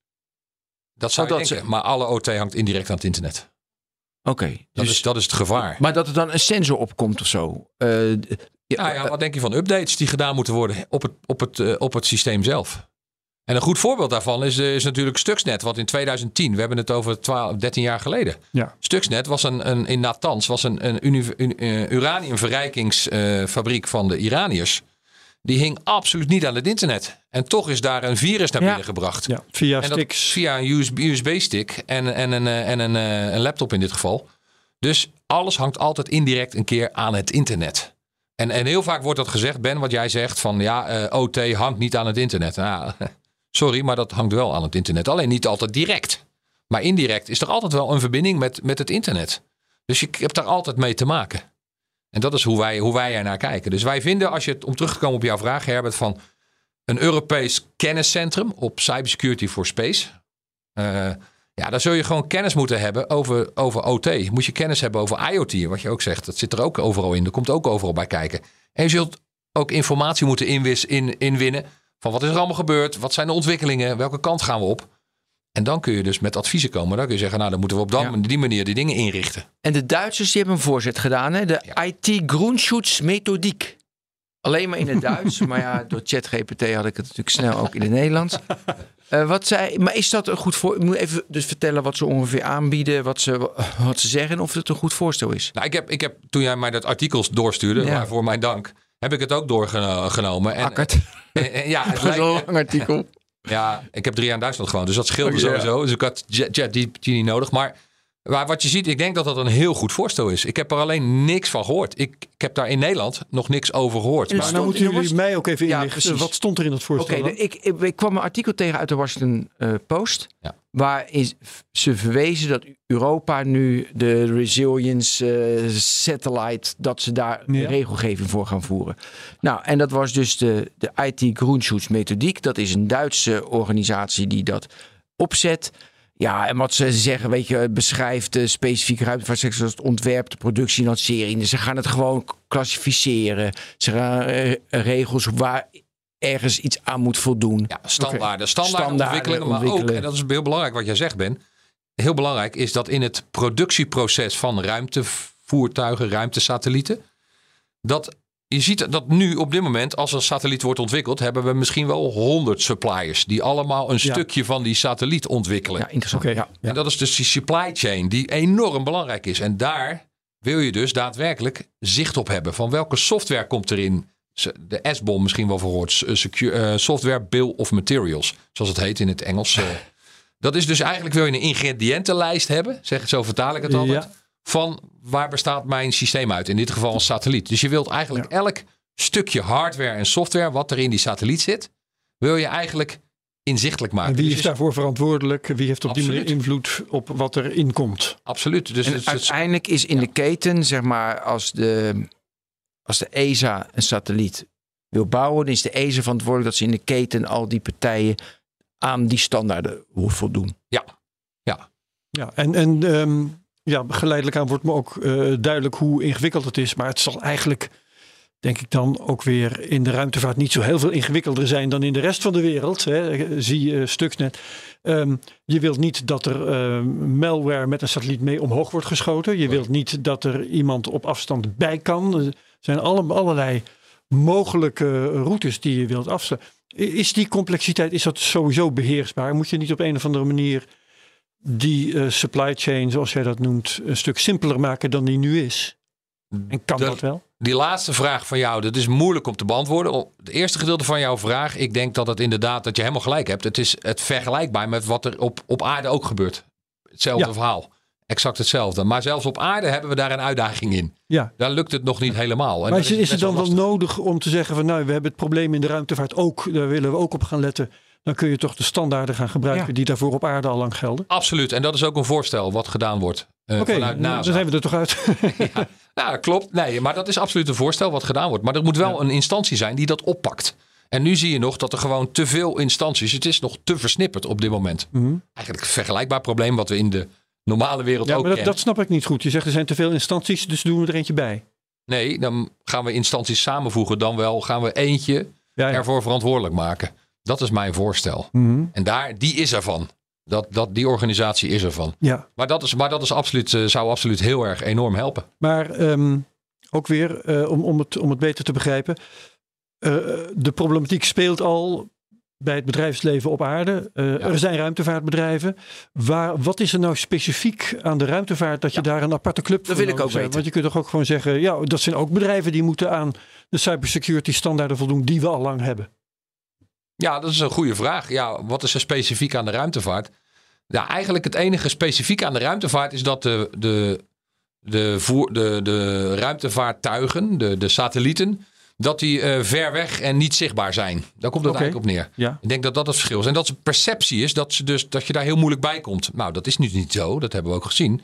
Dat zou dat denken, maar alle OT hangt indirect aan het internet. Oké. Dat, dus- is, dat is het gevaar. Maar dat er dan een sensor opkomt of zo. Eh, ja, Nou ja, wat denk je van updates die gedaan moeten worden op het, op het, op het systeem zelf? En een goed voorbeeld daarvan is, eh, is natuurlijk Stuxnet, wat in 2010, we hebben het over 12, 13 jaar geleden. Ja. Stuxnet was een, een, in Natanz was een, een eh, uraniumverrijkingsfabriek van de Iraniërs. Die hing absoluut niet aan het internet. En toch is daar een virus naar Ja. binnen gebracht. Ja, via En dat sticks. via een USB, USB-stick en, en, een, eh, en een, laptop in dit geval. Dus alles hangt altijd indirect een keer aan het internet. En, en heel vaak wordt dat gezegd, Ben, wat jij zegt van ja, OT hangt niet aan het internet. Nou, *laughs* sorry, maar dat hangt wel aan het internet. Alleen niet altijd direct. Maar indirect is er altijd wel een verbinding met, met het internet. Dus je hebt daar altijd mee te maken. En dat is hoe wij, hoe wij er naar kijken. Dus wij vinden, als je het om terug te komen op jouw vraag, Herbert, van een Europees kenniscentrum op cybersecurity for space. Eh, ja, daar zul je gewoon kennis moeten hebben over, over OT. Moet je kennis hebben over IoT, wat je ook zegt. Dat zit er ook overal in. Dat komt ook overal bij kijken. En je zult ook informatie moeten in, inwinnen van wat is er allemaal gebeurd? Wat zijn de ontwikkelingen? Welke kant gaan we op? En dan kun je dus met adviezen komen. Dan kun je zeggen, nou dan moeten we op Ja. die manier die dingen inrichten. En de Duitsers die hebben een voorzet gedaan. Hè? De IT Grundschutzmethodiek. Alleen maar in het Duits. *laughs* maar ja, door ChatGPT had ik het natuurlijk snel ook in het Nederlands. Eh, wat zij, maar is dat een goed voor? Ik moet even dus vertellen wat ze ongeveer aanbieden, wat ze, wat ze zeggen, en of het een goed voorstel is. Nou, ik heb, ik heb toen jij mij dat artikel doorstuurde, Ja. waarvoor mijn dank, heb ik het ook doorgenomen. En. En- en- ja, het een lang artikel. Ja, ik heb drie jaar in Duitsland gewoond, dus dat scheelde Oh, sowieso. Dus ik had ChatGPT niet nodig. Maar, maar wat je ziet, ik denk dat dat een heel goed voorstel is. Ik heb er alleen niks van gehoord. Ik, ik heb daar in Nederland nog niks over gehoord. En Maar, nou stond moeten jullie mij ook even Ja, inlichten. precies. Wat stond er in dat Oké, voorstel? dan? de- ik, ik, ik kwam een artikel tegen uit de Washington eh, Post. Ja. Waarin ze verwezen dat Europa nu de resilience eh, satellite, dat ze daar Ja. regelgeving voor gaan voeren. Nou, en dat was dus de, de IT Grundschutzmethodiek. Dat is een Duitse organisatie die dat opzet. Ja, en wat ze zeggen, weet je, beschrijft de specifieke ruimtevaartsector het ontwerp, de productie, lancering. Dus ze gaan het gewoon klassificeren. Ze gaan eh, regels waar ergens iets aan moet voldoen. ja, standaarden, standaarden, Standaarden ontwikkelen. Maar ook, en dat is heel belangrijk wat jij zegt, Ben. Heel belangrijk is dat in het productieproces van ruimtevoertuigen, ruimtesatellieten, dat je ziet dat nu op dit moment, als een satelliet wordt ontwikkeld, hebben we misschien wel honderd suppliers die allemaal een Ja. stukje van die satelliet ontwikkelen. Ja, interessant. Oké. Ja. En dat is dus die supply chain die enorm belangrijk is. En daar wil je dus daadwerkelijk zicht op hebben. Van welke software komt erin? De S-bom misschien wel verhoord. software Bill of Materials. Zoals het heet in het Engels. Eh, *laughs* Dat is dus eigenlijk wil je een ingrediëntenlijst hebben. Zeg, zo vertaal ik het altijd. Ja. Van waar bestaat mijn systeem uit? In dit geval een satelliet. Dus je wilt eigenlijk elk stukje hardware en software wat er in die satelliet zit. wil je eigenlijk inzichtelijk maken. En wie Dus is daarvoor verantwoordelijk? Wie heeft op die manier invloed op wat er inkomt? Absoluut. Dus En het, uiteindelijk is in ja. de keten, zeg maar, als de, als de ESA een satelliet wil bouwen, dan is de ESA verantwoordelijk dat ze in de keten al die partijen aan die standaarden voldoen. Ja, en, en ehm, ja, geleidelijk aan wordt me ook eh, duidelijk hoe ingewikkeld het is. Maar het zal eigenlijk, denk ik dan, ook weer in de ruimtevaart niet zo heel veel ingewikkelder zijn dan in de rest van de wereld. Hè. Zie je Stuxnet. Ehm, je wilt niet dat er eh, malware met een satelliet mee omhoog wordt geschoten. Je wilt niet dat er iemand op afstand bij kan. Er zijn alle, allerlei mogelijke routes die je wilt afsluiten. Is die complexiteit, is dat sowieso beheersbaar? Moet je niet op een of andere manier die eh, supply chain, zoals jij dat noemt, een stuk simpeler maken dan die nu is? En kan dat wel? die laatste vraag van jou, dat is moeilijk om te beantwoorden. Het eerste gedeelte van jouw vraag, ik denk dat het inderdaad, dat je helemaal gelijk hebt. Het is het vergelijkbaar met wat er op, op aarde ook gebeurt. Hetzelfde Ja. verhaal. Exact hetzelfde. Maar zelfs op aarde hebben we daar een uitdaging in. Ja. Daar lukt het nog niet helemaal. En maar is, is het dan wel nodig om te zeggen van nou, we hebben het probleem in de ruimtevaart ook, daar willen we ook op gaan letten. Dan kun je toch de standaarden gaan gebruiken Ja. die daarvoor op aarde al lang gelden. Absoluut. En dat is ook een voorstel wat gedaan wordt eh, Oké, vanuit nou, NASA. dan zijn we er toch uit. *laughs* Nou, klopt. Nee, maar dat is absoluut een voorstel wat gedaan wordt. Maar er moet wel Ja. een instantie zijn die dat oppakt. En nu zie je nog dat er gewoon te veel instanties... Het is nog te versnipperd op dit moment. Mhm. Eigenlijk een vergelijkbaar probleem wat we in de normale wereld Ja, ook maar dat, kennen. dat snap ik niet goed. Je zegt er zijn te veel instanties, dus doen we er eentje bij. Nee, dan gaan we instanties samenvoegen. Dan wel gaan we eentje Ja, ja. ervoor verantwoordelijk maken. Dat is mijn voorstel. Mhm. En daar, die is ervan. Dat, dat, die organisatie is ervan. ja. Maar dat, is, maar dat is absoluut, eh, zou absoluut heel erg enorm helpen. Maar ehm, ook weer, eh, om, om, het, om het beter te begrijpen. eh, de problematiek speelt al bij het bedrijfsleven op aarde. Eh, Er zijn ruimtevaartbedrijven. Waar, wat is er nou specifiek aan de ruimtevaart dat je daar een aparte club voor wil ik ook hebt? weten. Want je kunt toch ook gewoon zeggen, ja, dat zijn ook bedrijven die moeten aan de cybersecurity standaarden voldoen die we al lang hebben. Ja, dat is een goede vraag. Ja, wat is er specifiek aan de ruimtevaart? Ja, eigenlijk het enige specifiek aan de ruimtevaart is dat de, de, de, voer, de, de ruimtevaartuigen, de, de satellieten, dat die eh, ver weg en niet zichtbaar zijn. Daar komt het eigenlijk op neer. Ja. Ik denk dat dat het verschil is. En dat de perceptie is dat, ze dus, dat je daar heel moeilijk bij komt. Nou, dat is nu niet zo. Dat hebben we ook gezien.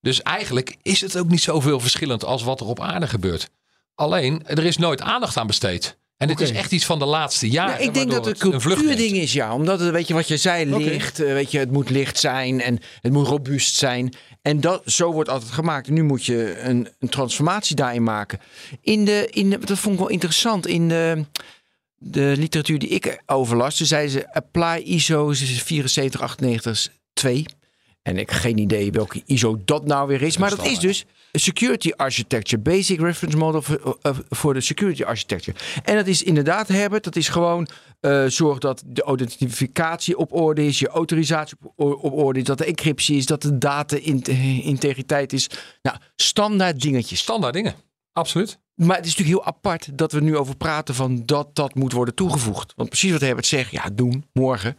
Dus eigenlijk is het ook niet zoveel verschillend als wat er op aarde gebeurt. Alleen, er is nooit aandacht aan besteed. En dit Oké. is echt iets van de laatste jaren. Ja, ik denk dat het het een cultuurding is, ja. Omdat het, weet je wat je zei, Oké. licht. eh, Weet je, het moet licht zijn en het moet robuust zijn. En dat, zo wordt altijd gemaakt. Nu moet je een, een transformatie daarin maken. In de, in de, dat vond ik wel interessant. In de, de literatuur die ik overlas, toen zeiden ze apply ISO 74892. En ik heb geen idee welke ISO dat nou weer is. Maar dat is dus Security Architecture. Basic Reference Model voor- eh, voor de Security Architecture. En dat is inderdaad, Herbert, dat is gewoon eh zorg dat de identificatie op orde is, je autorisatie op, orde is, dat de encryptie is, dat de data-integriteit is. Nou, standaard dingetjes. Standaard dingen. Absoluut. Maar het is natuurlijk heel apart dat we nu over praten van dat dat moet worden toegevoegd. Want precies wat Herbert zegt, ja, doen, morgen.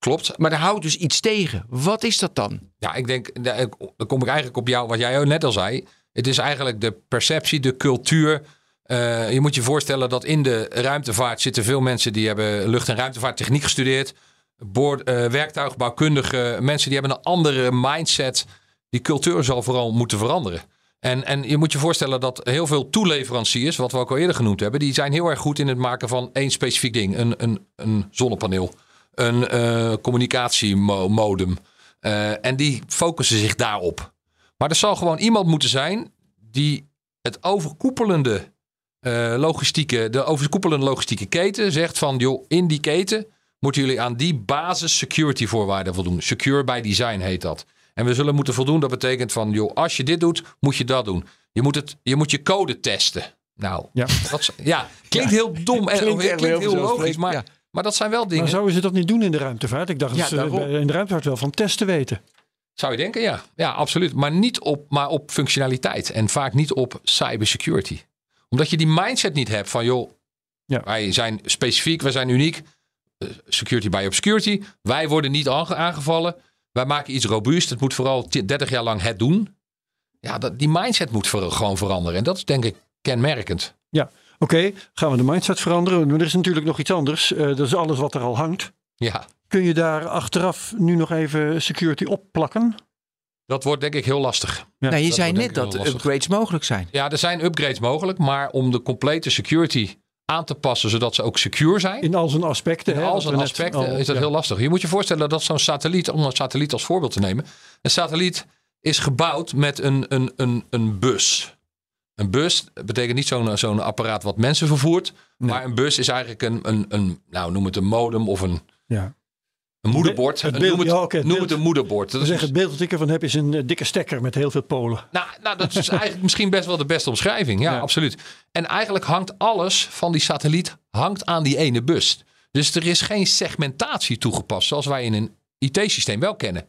Klopt. Maar daar houdt dus iets tegen. Wat is dat dan? Ja, ik denk, daar kom ik eigenlijk op jou, wat jij net al zei. Het is eigenlijk de perceptie, de cultuur. Eh, je moet je voorstellen dat in de ruimtevaart zitten veel mensen die hebben lucht- en ruimtevaarttechniek gestudeerd. Boord, eh, werktuigbouwkundige mensen die hebben een andere mindset. Die cultuur zal vooral moeten veranderen. En, en je moet je voorstellen dat heel veel toeleveranciers, wat we ook al eerder genoemd hebben, die zijn heel erg goed in het maken van één specifiek ding. Een, een, een zonnepaneel, een eh, communicatiemodem. Eh, en die focussen zich daarop. Maar er zal gewoon iemand moeten zijn die het overkoepelende eh, logistieke, de overkoepelende logistieke keten zegt van joh, in die keten moeten jullie aan die basis security voorwaarden voldoen. Secure by design heet dat. En we zullen moeten voldoen. Dat betekent van joh, als je dit doet, moet je dat doen. Je moet, het, je, moet je code testen. Nou, Ja. dat, ja, klinkt heel dom en Klinkt heel heel logisch. Maar, ja. Maar dat zijn wel dingen. Maar zouden ze dat niet doen in de ruimtevaart? Ik dacht Ja, dat ze daarom. in de ruimtevaart wel van testen weten. Zou je denken, ja. Ja, absoluut. Maar niet op, maar op functionaliteit. En vaak niet op cybersecurity. Omdat je die mindset niet hebt van, joh, Ja. wij zijn specifiek, wij zijn uniek. Eh, Security by obscurity. Wij worden niet aange- aangevallen. Wij maken iets robuust. Het moet vooral t- 30 jaar lang het doen. Ja, dat, die mindset moet ver- gewoon veranderen. En dat is denk ik kenmerkend. Oké, gaan we de mindset veranderen? Maar er is natuurlijk nog iets anders. Eh, dat is alles wat er al hangt. Ja, Kun je daar achteraf nu nog even security opplakken? dat wordt denk ik heel lastig. Ja, nou, je dat zei net dat upgrades mogelijk zijn. Ja, er zijn upgrades mogelijk, maar om de complete security aan te passen zodat ze ook secure zijn. In al zijn aspecten. In hè, al zijn net aspecten is dat ja. heel lastig. Je moet je voorstellen dat zo'n satelliet, om een satelliet als voorbeeld te nemen. Een satelliet is gebouwd met een, een, een, een bus. Een bus betekent niet zo'n zo'n apparaat wat mensen vervoert. Nee. Maar een bus is eigenlijk een, een, een, nou noem het een modem of een, Ja. een moederbord. Het beeld- noem het, ja, oké, het noem beeld- het een moederbord. Dat We is het beeld dat ik ervan heb is een eh, dikke stekker met heel veel polen. Nou, nou, dat is eigenlijk misschien best wel de beste omschrijving. Ja, Ja. absoluut. En eigenlijk hangt alles van die satelliet hangt aan die ene bus. Dus er is geen segmentatie toegepast zoals wij in een IT-systeem wel kennen.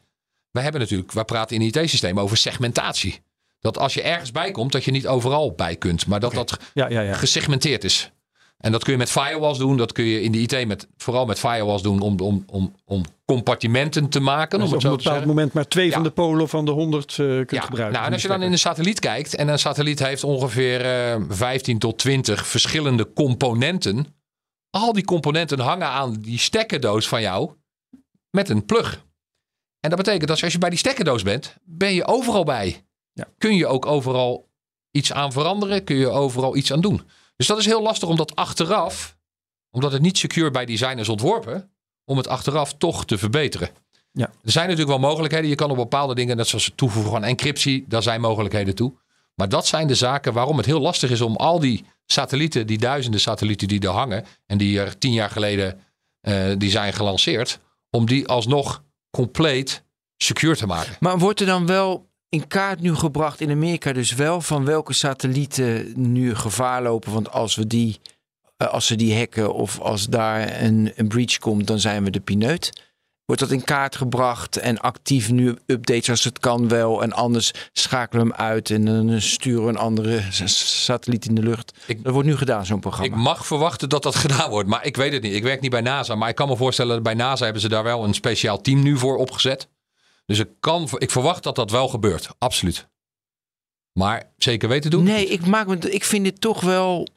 Wij hebben natuurlijk, wij praten in een IT-systeem over segmentatie. Dat als je ergens bij komt, dat je niet overal bij kunt. Maar dat dat Ja, ja, ja. gesegmenteerd is. En dat kun je met firewalls doen. Dat kun je in de IT met, vooral met firewalls doen om, om, om, om compartimenten te maken. Dus om op een bepaald moment maar twee van de polen van de honderd eh, kunt Ja, gebruiken. nou, en als je dan in een satelliet kijkt en een satelliet heeft ongeveer eh 15 tot 20 verschillende componenten. Al die componenten hangen aan die stekkerdoos van jou met een plug. En dat betekent dat als je bij die stekkerdoos bent, ben je overal bij. Ja. Kun je ook overal iets aan veranderen, kun je overal iets aan doen. Dus dat is heel lastig om dat achteraf, omdat het niet secure bij design is ontworpen, om het achteraf toch te verbeteren. Ja. Er zijn natuurlijk wel mogelijkheden. Je kan op bepaalde dingen, net zoals het toevoegen van encryptie, daar zijn mogelijkheden toe. Maar dat zijn de zaken waarom het heel lastig is om al die satellieten, die duizenden satellieten die er hangen en die er tien jaar geleden eh, die zijn gelanceerd, om die alsnog compleet secure te maken. Maar wordt er dan wel in kaart nu gebracht in Amerika dus wel van welke satellieten nu gevaar lopen? Want als we die, eh, als ze die hacken of als daar een, een breach komt, dan zijn we de pineut. Wordt dat in kaart gebracht en actief nu updates als het kan wel en anders schakelen we hem uit en dan sturen we een andere satelliet in de lucht. Ik- dat wordt nu gedaan, zo'n programma. Ik mag verwachten dat dat *laughs* gedaan wordt, maar ik weet het niet. Ik werk niet bij NASA, maar ik kan me voorstellen dat bij NASA hebben ze daar wel een speciaal team nu voor opgezet. Dus ik, kan, ik verwacht dat dat wel gebeurt, absoluut. Maar zeker weten doen? nee, ik, maak me, ik vind dit toch wel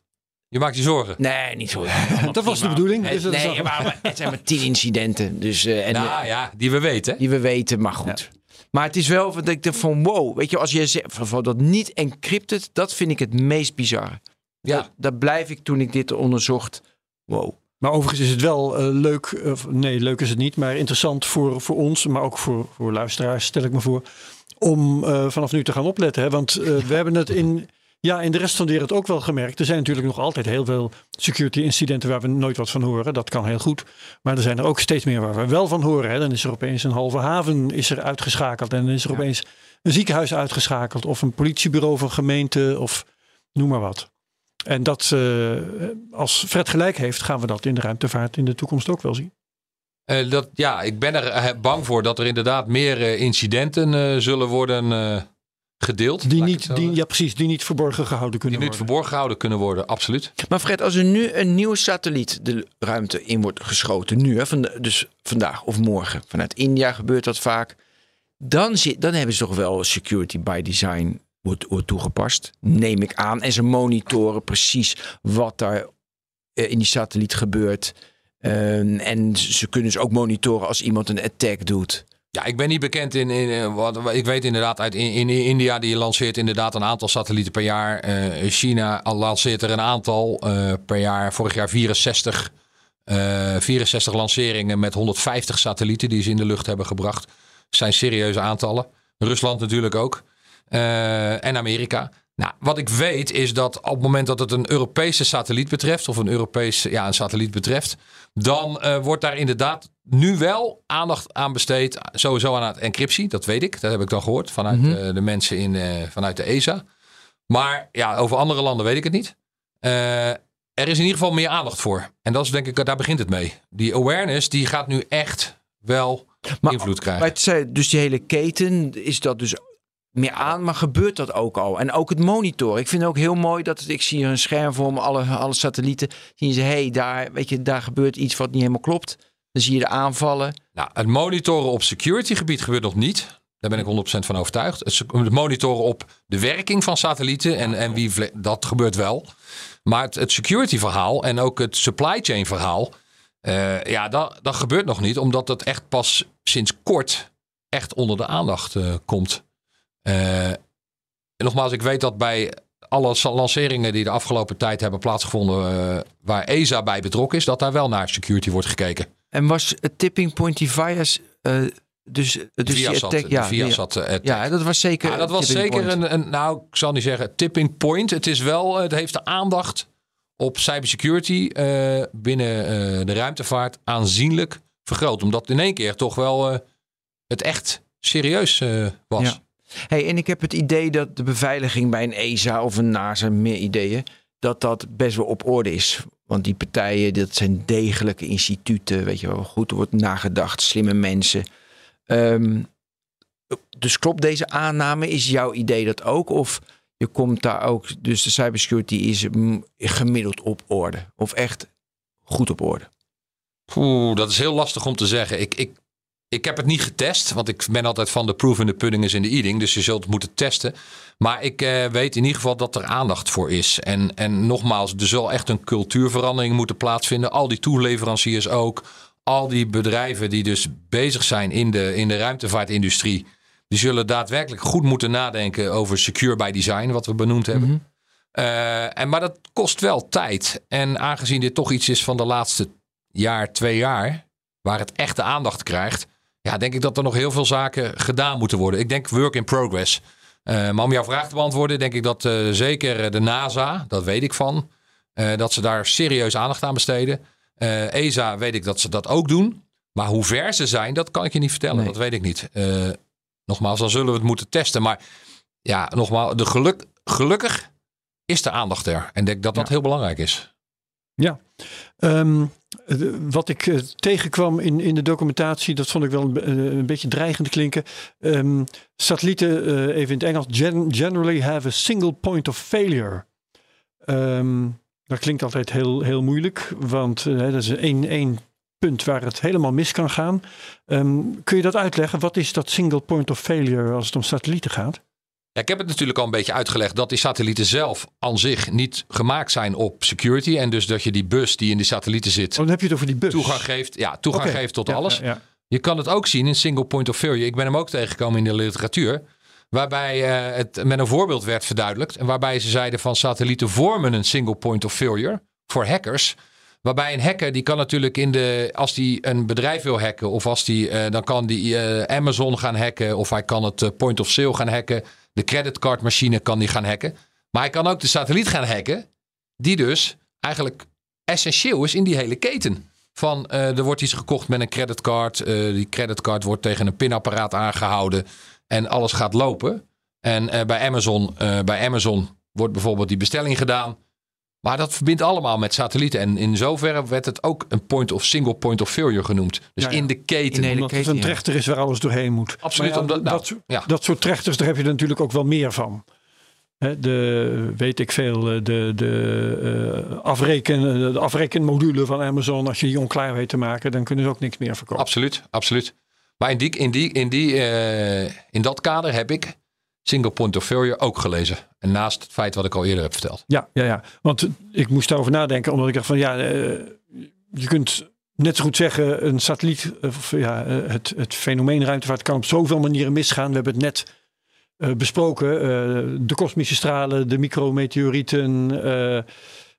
Je maakt je zorgen. Nee, niet zo. *laughs* Dat was de bedoeling. Dat nee, al- maar, het zijn maar tien incidenten. Dus, eh, en, nou ja, die we weten. Die we weten, maar goed. Maar het is wel dat ik denk van wow. Weet je, als je zegt van, van dat niet encrypted, dat vind ik het meest bizarre. Ja. Dat, daar blijf ik toen ik dit onderzocht. Wow. Maar overigens is het wel eh, leuk, nee, leuk is het niet, maar interessant voor, voor ons, maar ook voor, voor luisteraars, stel ik me voor, om eh, vanaf nu te gaan opletten. Hè? Want eh, we hebben het in, ja, in de rest van de wereld ook wel gemerkt. Er zijn natuurlijk nog altijd heel veel security incidenten waar we nooit wat van horen. Dat kan heel goed. Maar er zijn er ook steeds meer waar we wel van horen. Hè? Dan is er opeens een halve haven is er uitgeschakeld en dan is er Ja. opeens een ziekenhuis uitgeschakeld of een politiebureau van gemeente of noem maar wat. En dat, eh, als Fred gelijk heeft, gaan we dat in de ruimtevaart in de toekomst ook wel zien. Eh, dat, ja, ik ben er eh, bang voor dat er inderdaad meer eh, incidenten eh, zullen worden eh, gedeeld. Die niet, die, ja, precies, die niet verborgen gehouden die kunnen niet worden. verborgen gehouden kunnen worden, absoluut. Maar Fred, als er nu een nieuwe satelliet de ruimte in wordt geschoten, nu, hè, van, dus vandaag of morgen, vanuit India gebeurt dat vaak, dan, zit, dan hebben ze toch wel security by design wordt, toegepast, neem ik aan. En ze monitoren precies wat daar eh, in die satelliet gebeurt. Eh, en ze kunnen dus ook monitoren als iemand een attack doet. Ja, ik ben niet bekend in. in eh, wat, ik weet inderdaad uit in, in India, die lanceert inderdaad een aantal satellieten per jaar. China lanceert er een aantal per jaar. Vorig jaar 64, eh 64 lanceringen met 150 satellieten die ze in de lucht hebben gebracht. Dat zijn serieuze aantallen. Rusland natuurlijk ook. Eh, en Amerika. Nou, wat ik weet is dat op het moment dat het een Europese satelliet betreft, of een Europese ja, een satelliet betreft, dan eh, wordt daar inderdaad nu wel aandacht aan besteed. Sowieso aan het encryptie, dat weet ik. Dat heb ik dan gehoord vanuit Mhm. eh, de mensen in, vanuit de ESA. Maar ja, over andere landen weet ik het niet. Er is in ieder geval meer aandacht voor. En dat is denk ik, daar begint het mee. Die awareness, die gaat nu echt wel Maar- invloed krijgen. Maar het dus die hele keten is dat dus meer aan, maar gebeurt dat ook al? En ook het monitoren. Ik vind het ook heel mooi dat ik zie hier een scherm voor me, alle, alle satellieten. Zien ze, hey, daar, weet je, daar gebeurt iets wat niet helemaal klopt. Dan zie je de aanvallen. Nou, het monitoren op security gebied gebeurt nog niet. Daar ben ik 100% van overtuigd. Het, monitoren op de werking van satellieten en, en wie dat gebeurt wel. Maar het, het security verhaal en ook het supply chain verhaal. eh, ja, dat, dat gebeurt nog niet. Omdat het echt pas sinds kort echt onder de aandacht eh, komt. Eh, en nogmaals, ik weet dat bij alle lanceringen die de afgelopen tijd hebben plaatsgevonden, eh, waar ESA bij betrokken is, dat daar wel naar security wordt gekeken. En was het tipping point die eh dus, dus attack, de ja, attack. ja, dat was zeker. Ja, dat was zeker een, een, nou, ik zal niet zeggen tipping point. Het is wel, het heeft de aandacht op cybersecurity binnen de ruimtevaart aanzienlijk vergroot. Omdat in één keer toch wel het echt serieus was. Ja. Hey, en ik heb het idee dat de beveiliging bij een ESA of een NASA, meer ideeën, dat dat best wel op orde is. Want die partijen, dat zijn degelijke instituten, weet je wel, goed wordt nagedacht, slimme mensen. Ehm, dus klopt deze aanname? Is jouw idee dat ook? Of je komt daar ook, dus de cybersecurity is mm, gemiddeld op orde? Of echt goed op orde? Oeh, dat is heel lastig om te zeggen. Ik, ik, ik heb het niet getest, want ik ben altijd van de proof in the pudding is in the eating. Dus je zult het moeten testen. Maar ik eh, weet in ieder geval dat er aandacht voor is. En, en nogmaals, er zal echt een cultuurverandering moeten plaatsvinden. Al die toeleveranciers ook. Al die bedrijven die dus bezig zijn in de, in de ruimtevaartindustrie. Die zullen daadwerkelijk goed moeten nadenken over secure by design, wat we benoemd hebben. Eh, en, maar dat kost wel tijd. En aangezien dit toch iets is van de laatste jaar, twee jaar, waar het echt de aandacht krijgt, ja, denk ik dat er nog heel veel zaken gedaan moeten worden. Ik denk work in progress. Eh, maar om jouw vraag te beantwoorden, denk ik dat eh, zeker de NASA, dat weet ik van, eh, dat ze daar serieus aandacht aan besteden. Eh, ESA weet ik dat ze dat ook doen. Maar hoe ver ze zijn, dat kan ik je niet vertellen. Nee. Dat weet ik niet. Eh, nogmaals, dan zullen we het moeten testen. Maar ja, nogmaals, de geluk, gelukkig is de aandacht er. En denk dat dat Ja. heel belangrijk is. Ehm, eh, wat ik eh, tegenkwam in, in de documentatie, dat vond ik wel een, eh, beetje dreigend klinken. Ehm, satellieten, even in het Engels, gen- generally have a single point of failure. Ehm, dat klinkt altijd heel, heel moeilijk, want dat is één, één punt waar het helemaal mis kan gaan. Ehm, kun je dat uitleggen? Wat is dat single point of failure als het om satellieten gaat? Ja, ik heb het natuurlijk al een beetje uitgelegd dat die satellieten zelf aan zich niet gemaakt zijn op security. En dus dat je die bus die in die satellieten zit Oh, dan heb je het over die bus. toegang geeft, ja, toegang geeft tot Ja, alles. ja, ja. Je kan het ook zien in single point of failure. Ik ben hem ook tegengekomen in de literatuur. Waarbij eh, het met een voorbeeld werd verduidelijkt. En waarbij ze zeiden van satellieten vormen een single point of failure voor hackers. Waarbij een hacker die kan natuurlijk in de. Als die een bedrijf wil hacken. Of als die. eh, dan kan die eh, Amazon gaan hacken. Of hij kan het point of sale gaan hacken. De creditcardmachine kan die gaan hacken. Maar hij kan ook de satelliet gaan hacken. Die dus eigenlijk essentieel is in die hele keten. Van eh, er wordt iets gekocht met een creditcard. eh, die creditcard wordt tegen een pinapparaat aangehouden. En alles gaat lopen. En eh, bij, Amazon, bij Amazon wordt bijvoorbeeld die bestelling gedaan. Maar dat verbindt allemaal met satellieten. En in zoverre werd het ook een point of single point of failure genoemd. Dus Ja, ja. in de keten. In de Omdat het keten, een ja. trechter is waar alles doorheen moet. Absoluut, omdat- nou, dat, dat soort trechters, daar heb je er natuurlijk ook wel meer van. Hè, de, weet ik veel, eh, de, de, eh, afreken, de afrekenmodule van Amazon. Als je die onklaar weet te maken, dan kunnen ze ook niks meer verkopen. Absoluut, absoluut. Maar in, die, in, die, in, die, eh, in dat kader heb ik single point of failure ook gelezen. En naast het feit wat ik al eerder heb verteld. Ja, ja, ja. Want eh, ik moest daarover nadenken, omdat ik dacht van ja, eh, je kunt net zo goed zeggen, een satelliet, of ja, eh, het, het fenomeen ruimtevaart kan op zoveel manieren misgaan. We hebben het net eh, besproken. eh, de kosmische stralen, de micrometeorieten, eh,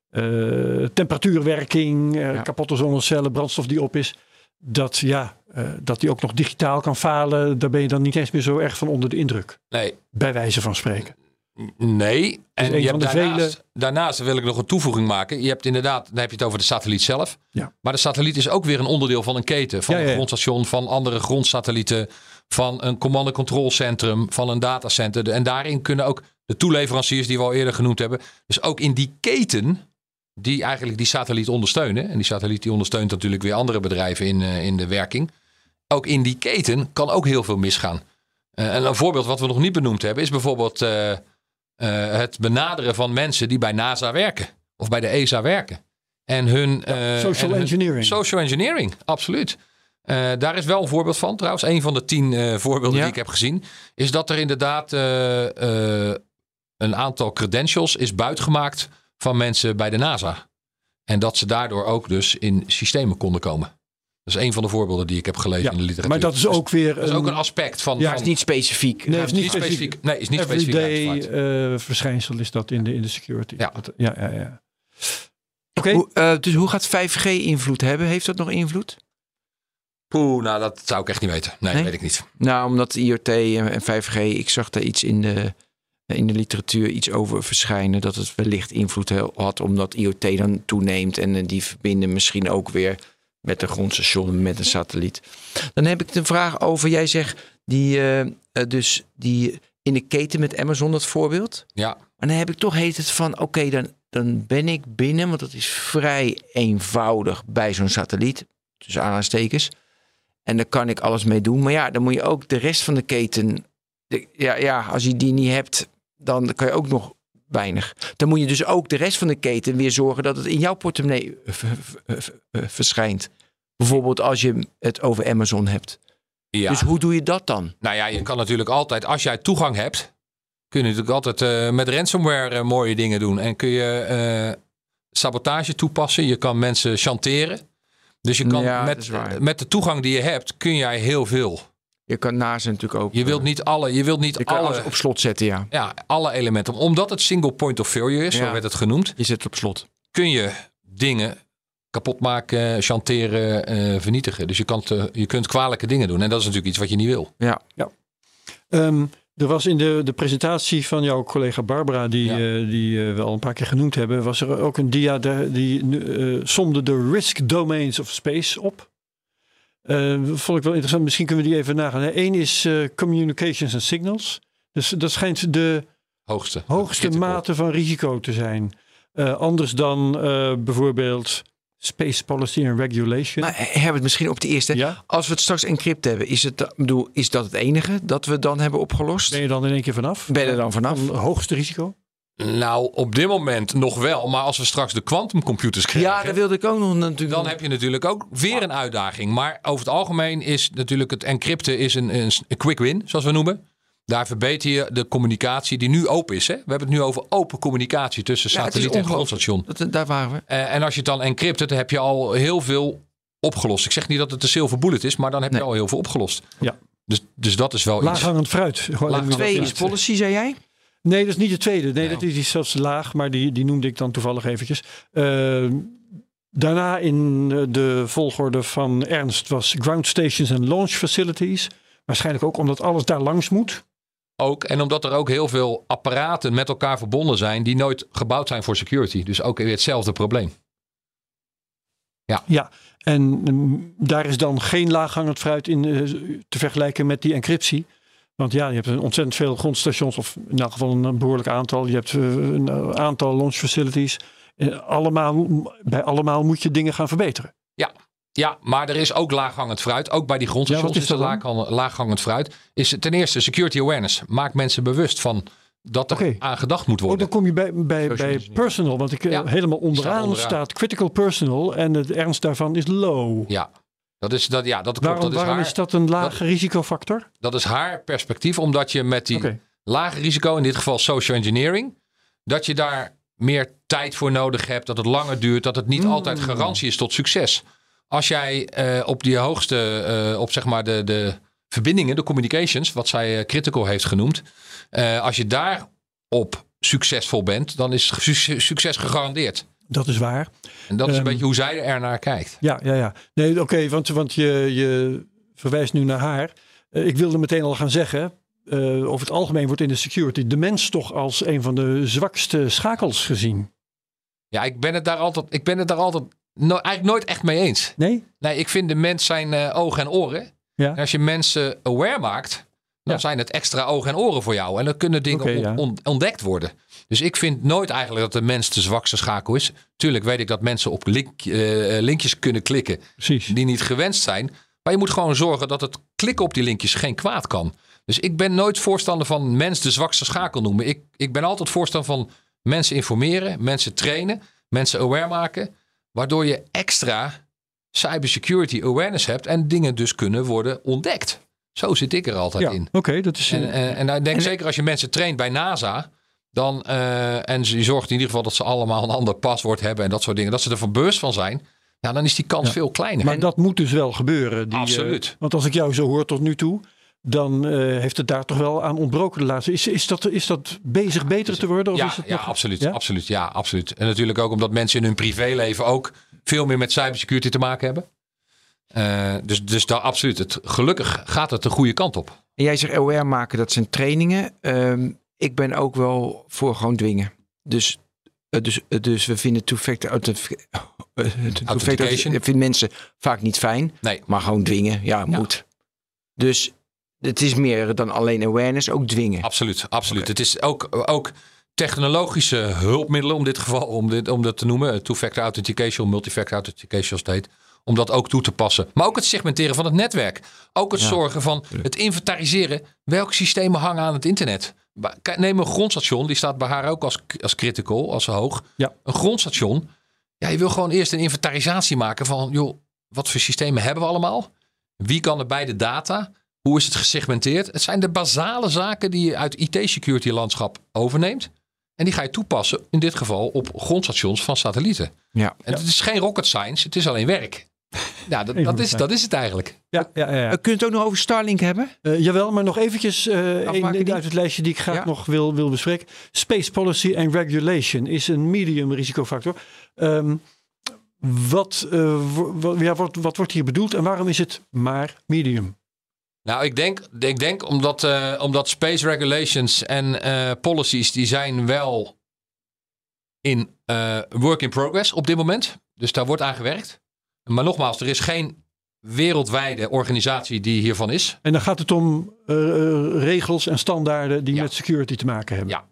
eh, temperatuurwerking, eh, Ja. kapotte zonnecellen, brandstof die op is. Dat, ja, eh, dat die ook nog digitaal kan falen, daar ben je dan niet eens meer zo erg van onder de indruk. Nee, Bij wijze van spreken. Nee, en je hebt daarnaast, vele- daarnaast wil ik nog een toevoeging maken. Je hebt inderdaad, dan heb je het over de satelliet zelf. Ja. Maar de satelliet is ook weer een onderdeel van een keten. Van Ja, een ja. grondstation, van andere grondsatellieten, van een command and control centrum, van een datacenter. En daarin kunnen ook de toeleveranciers die we al eerder genoemd hebben. Dus ook in die keten die eigenlijk die satelliet ondersteunen. En die satelliet die ondersteunt natuurlijk weer andere bedrijven in, eh, in de werking. Ook in die keten kan ook heel veel misgaan. Eh, en een voorbeeld wat we nog niet benoemd hebben is bijvoorbeeld eh, eh, het benaderen van mensen die bij NASA werken of bij de ESA werken. En hun. eh, social en hun- engineering. Social engineering, absoluut. Eh, daar is wel een voorbeeld van trouwens. Een van de tien eh, voorbeelden Ja. die ik heb gezien. Is dat er inderdaad eh, eh, een aantal credentials is buitgemaakt van mensen bij de NASA. En dat ze daardoor ook dus in systemen konden komen. Dat is een van de voorbeelden die ik heb gelezen Ja, in de literatuur. Maar dat is ook weer dat is ook een aspect van. Ja, van is niet specifiek. Nee, is niet specifiek. Nee, is niet specifiek. uitgevraagd. eh, verschijnsel is dat in de, in de security. Ja. Dat- ja, ja, ja. Oké, eh, dus hoe gaat 5G invloed hebben? Heeft dat nog invloed? Poeh, nou dat zou ik echt niet weten. Nee, Nee? weet ik niet. Nou, omdat IoT en en 5G, ik zag daar iets in de, in de literatuur iets over verschijnen. Dat het wellicht invloed had omdat IoT dan toeneemt. En eh, die verbinden misschien ook weer met een grondstation, met een satelliet. Dan heb ik een vraag over, jij zegt die, eh, eh, dus die in de keten met Amazon, dat voorbeeld. Ja, Maar dan heb ik toch heet het van, oké, dan, dan ben ik binnen, want dat is vrij eenvoudig bij zo'n satelliet, tussen aanhalingstekens. En daar kan ik alles mee doen. Maar ja, dan moet je ook de rest van de keten, de- ja, ja, als je die niet hebt, dan kan je ook nog weinig. Dan moet je dus ook de rest van de keten weer zorgen dat het in jouw portemonnee v- v- verschijnt. Bijvoorbeeld als je het over Amazon hebt. ja. Dus hoe doe je dat dan? Nou ja, je kan natuurlijk altijd, als jij toegang hebt, kun je natuurlijk altijd eh, met ransomware eh, mooie dingen doen. En kun je eh, sabotage toepassen. Je kan mensen chanteren. Dus je kan Ja, met, met de toegang die je hebt, kun jij heel veel. Je kan naast natuurlijk ook. Je wilt eh, niet alle, je wilt niet je kan alle, alles op slot zetten, ja. ja, alle elementen. Omdat het single point of failure is, Ja. zo werd het genoemd, Je zet het op slot. kun je dingen kapot maken, chanteren, eh, vernietigen. Dus je, kan te- je kunt kwalijke dingen doen. En dat is natuurlijk iets wat je niet wil. Ja. Ehm, er was in de, de presentatie van jouw collega Barbara, die, Ja. eh, die eh, we al een paar keer genoemd hebben, was er ook een dia de- die eh, somde de risk domains of space op. Eh, vond ik wel interessant. Misschien kunnen we die even nagaan. Eén is eh, communications and signals. Dus dat schijnt de Hoogste. hoogste mate van risico te zijn. Eh, anders dan eh, bijvoorbeeld space policy and regulation. Maar Herbert, misschien op de eerste. ja? Als we het straks encrypt hebben, is, het, bedoel, is dat het enige dat we dan hebben opgelost? Ben je dan in één keer vanaf? Ben je er dan vanaf? Van hoogste risico? Nou, op dit moment nog wel. Maar als we straks de quantumcomputers krijgen... Ja, dat wilde ik ook nog natuurlijk. dan heb je natuurlijk ook weer een uitdaging. Maar over het algemeen is natuurlijk het encrypten is een, een, een quick win, zoals we noemen. Daar verbeter je de communicatie die nu open is. Hè? We hebben het nu over open communicatie tussen Ja, satelliet en grondstation. Dat, daar waren we. Eh, en als je het dan encryptet, dan heb je al heel veel opgelost. Ik zeg niet dat het de silver bullet is, maar dan heb Nee. je al heel veel opgelost. Ja. Dus, dus dat is wel iets. Laaghangend fruit. Gewoon Laag- Twee is policy, zei jij? Nee, dat is niet de tweede. Nee, Nee. dat is zelfs laag, maar die, die noemde ik dan toevallig eventjes. Eh, daarna in eh, de volgorde van Ernst was ground stations en launch facilities. Waarschijnlijk ook omdat alles daar langs moet. Ook, en omdat er ook heel veel apparaten met elkaar verbonden zijn die nooit gebouwd zijn voor security. Dus ook weer hetzelfde probleem. Ja, en mm, daar is dan geen laaghangend fruit in eh, te vergelijken met die encryptie. Want ja, je hebt een ontzettend veel grondstations, of in elk geval een behoorlijk aantal. Je hebt eh, een aantal launch facilities. Eh, allemaal, bij allemaal moet je dingen gaan verbeteren. Ja, maar er is ook laaghangend fruit. Ook bij die grondstations Ja, is is er laag, laaghangend fruit. Is ten eerste security awareness. Maak mensen bewust van dat er Oké. aan gedacht moet Oh, worden. dan kom je bij, bij, Social bij engineering. personal, want ik eh, Ja, helemaal onderaan, onderaan. staat critical personal en het ernst daarvan is low. Ja, dat is, dat, ja, dat klopt. waarom dat, is waarom haar, is dat een lage risicofactor? dat is haar perspectief. Omdat je met die lage risico, in dit geval social engineering, dat je daar meer tijd voor nodig hebt, dat het langer duurt, dat het niet Mm. altijd garantie is tot succes. Als jij eh, op die hoogste, eh, op zeg maar de, de verbindingen, de communications, wat zij eh, critical heeft genoemd, als je daarop succesvol bent, dan is su- succes gegarandeerd. Dat is waar. En dat is een Ehm, beetje hoe zij er naar kijkt. Ja, ja, ja. Nee, oké, want, want je, je verwijst nu naar haar. Eh, ik wilde meteen al gaan zeggen, eh, over het algemeen wordt in de security de mens toch als een van de zwakste schakels gezien. Ja, ik ben het daar altijd, ik ben het daar altijd no- eigenlijk nooit echt mee eens. Nee? Nee, ik vind de mens zijn eh, ogen en oren. Ja. En als je mensen aware maakt, dan Ja. zijn het extra ogen en oren voor jou. En dan kunnen dingen on- ja. on- ontdekt worden. Dus ik vind nooit eigenlijk dat de mens de zwakste schakel is. Tuurlijk weet ik dat mensen op link, eh, linkjes kunnen klikken Precies. die niet gewenst zijn. Maar je moet gewoon zorgen dat het klikken op die linkjes geen kwaad kan. Dus ik ben nooit voorstander van mens de zwakste schakel noemen. Ik, ik ben altijd voorstander van mensen informeren, mensen trainen, mensen aware maken. Waardoor je extra cybersecurity awareness hebt en dingen dus kunnen worden ontdekt. Zo zit ik er altijd Ja, in. oké, dat is... En, eh, en, en ik denk zeker als je mensen traint bij NASA, dan, eh, en je zorgt in ieder geval dat ze allemaal een ander paswoord hebben en dat soort dingen, dat ze er van bewust van zijn, ja, dan is die kans Ja. veel kleiner. maar En- dat moet dus wel gebeuren. Die, eh, Absoluut. want als ik jou zo hoor tot nu toe, dan eh, heeft het daar toch wel aan ontbroken de laatste. Is, is, dat, is dat bezig beter te worden? Of ja, is het ja, nog- absoluut, Ja? absoluut. Ja, absoluut. En natuurlijk ook omdat mensen in hun privéleven ook veel meer met cybersecurity te maken hebben. Eh, dus dus daar absoluut. Het, gelukkig gaat het de goede kant op. En jij zegt aware maken, dat zijn trainingen. Ehm, ik ben ook wel voor gewoon dwingen. Dus, eh, dus, eh, dus we vinden two-factor authentic- eh, *laughs* two-factor Authentication. vinden mensen vaak niet fijn. Nee. Maar gewoon dwingen, ja, moet. Dus het is meer dan alleen awareness, ook dwingen. Absoluut, absoluut. Het is ook, ook technologische hulpmiddelen, om dit geval, om, dit, om dat te noemen. Two-factor authentication, multi-factor authentication als het heet. Om dat ook toe te passen. Maar ook het segmenteren van het netwerk. Ook het Ja, zorgen van het inventariseren. Welke systemen hangen aan het internet? Neem een grondstation, die staat bij haar ook als, als critical, als hoog. Ja. Een grondstation. Ja, je wil gewoon eerst een inventarisatie maken van, joh, wat voor systemen hebben we allemaal? Wie kan er bij de data? Hoe is het gesegmenteerd? Het zijn de basale zaken die je uit IT-security landschap overneemt. En die ga je toepassen, in dit geval, op grondstations van satellieten. Ja. En het is geen rocket science, het is alleen werk. *laughs* Ja, dat, dat, is, dat is het eigenlijk. Ja, ja, ja, ja. Eh, Kun je het ook nog over Starlink hebben? Eh, jawel, maar nog eventjes eh Afmaken een die? uit het lijstje die ik graag Ja. nog wil, wil bespreken. Space policy and regulation is een medium risicofactor. Ehm, wat, eh, ja, wat, wat wordt hier bedoeld en waarom is het maar medium? Nou, ik denk, ik denk omdat, eh, omdat space regulations en eh, policies, die zijn wel in eh, work in progress op dit moment. Dus daar wordt aan gewerkt. Maar nogmaals, er is geen wereldwijde organisatie die hiervan is. En dan gaat het om eh, eh, regels en standaarden die Ja. met security te maken hebben. Ja.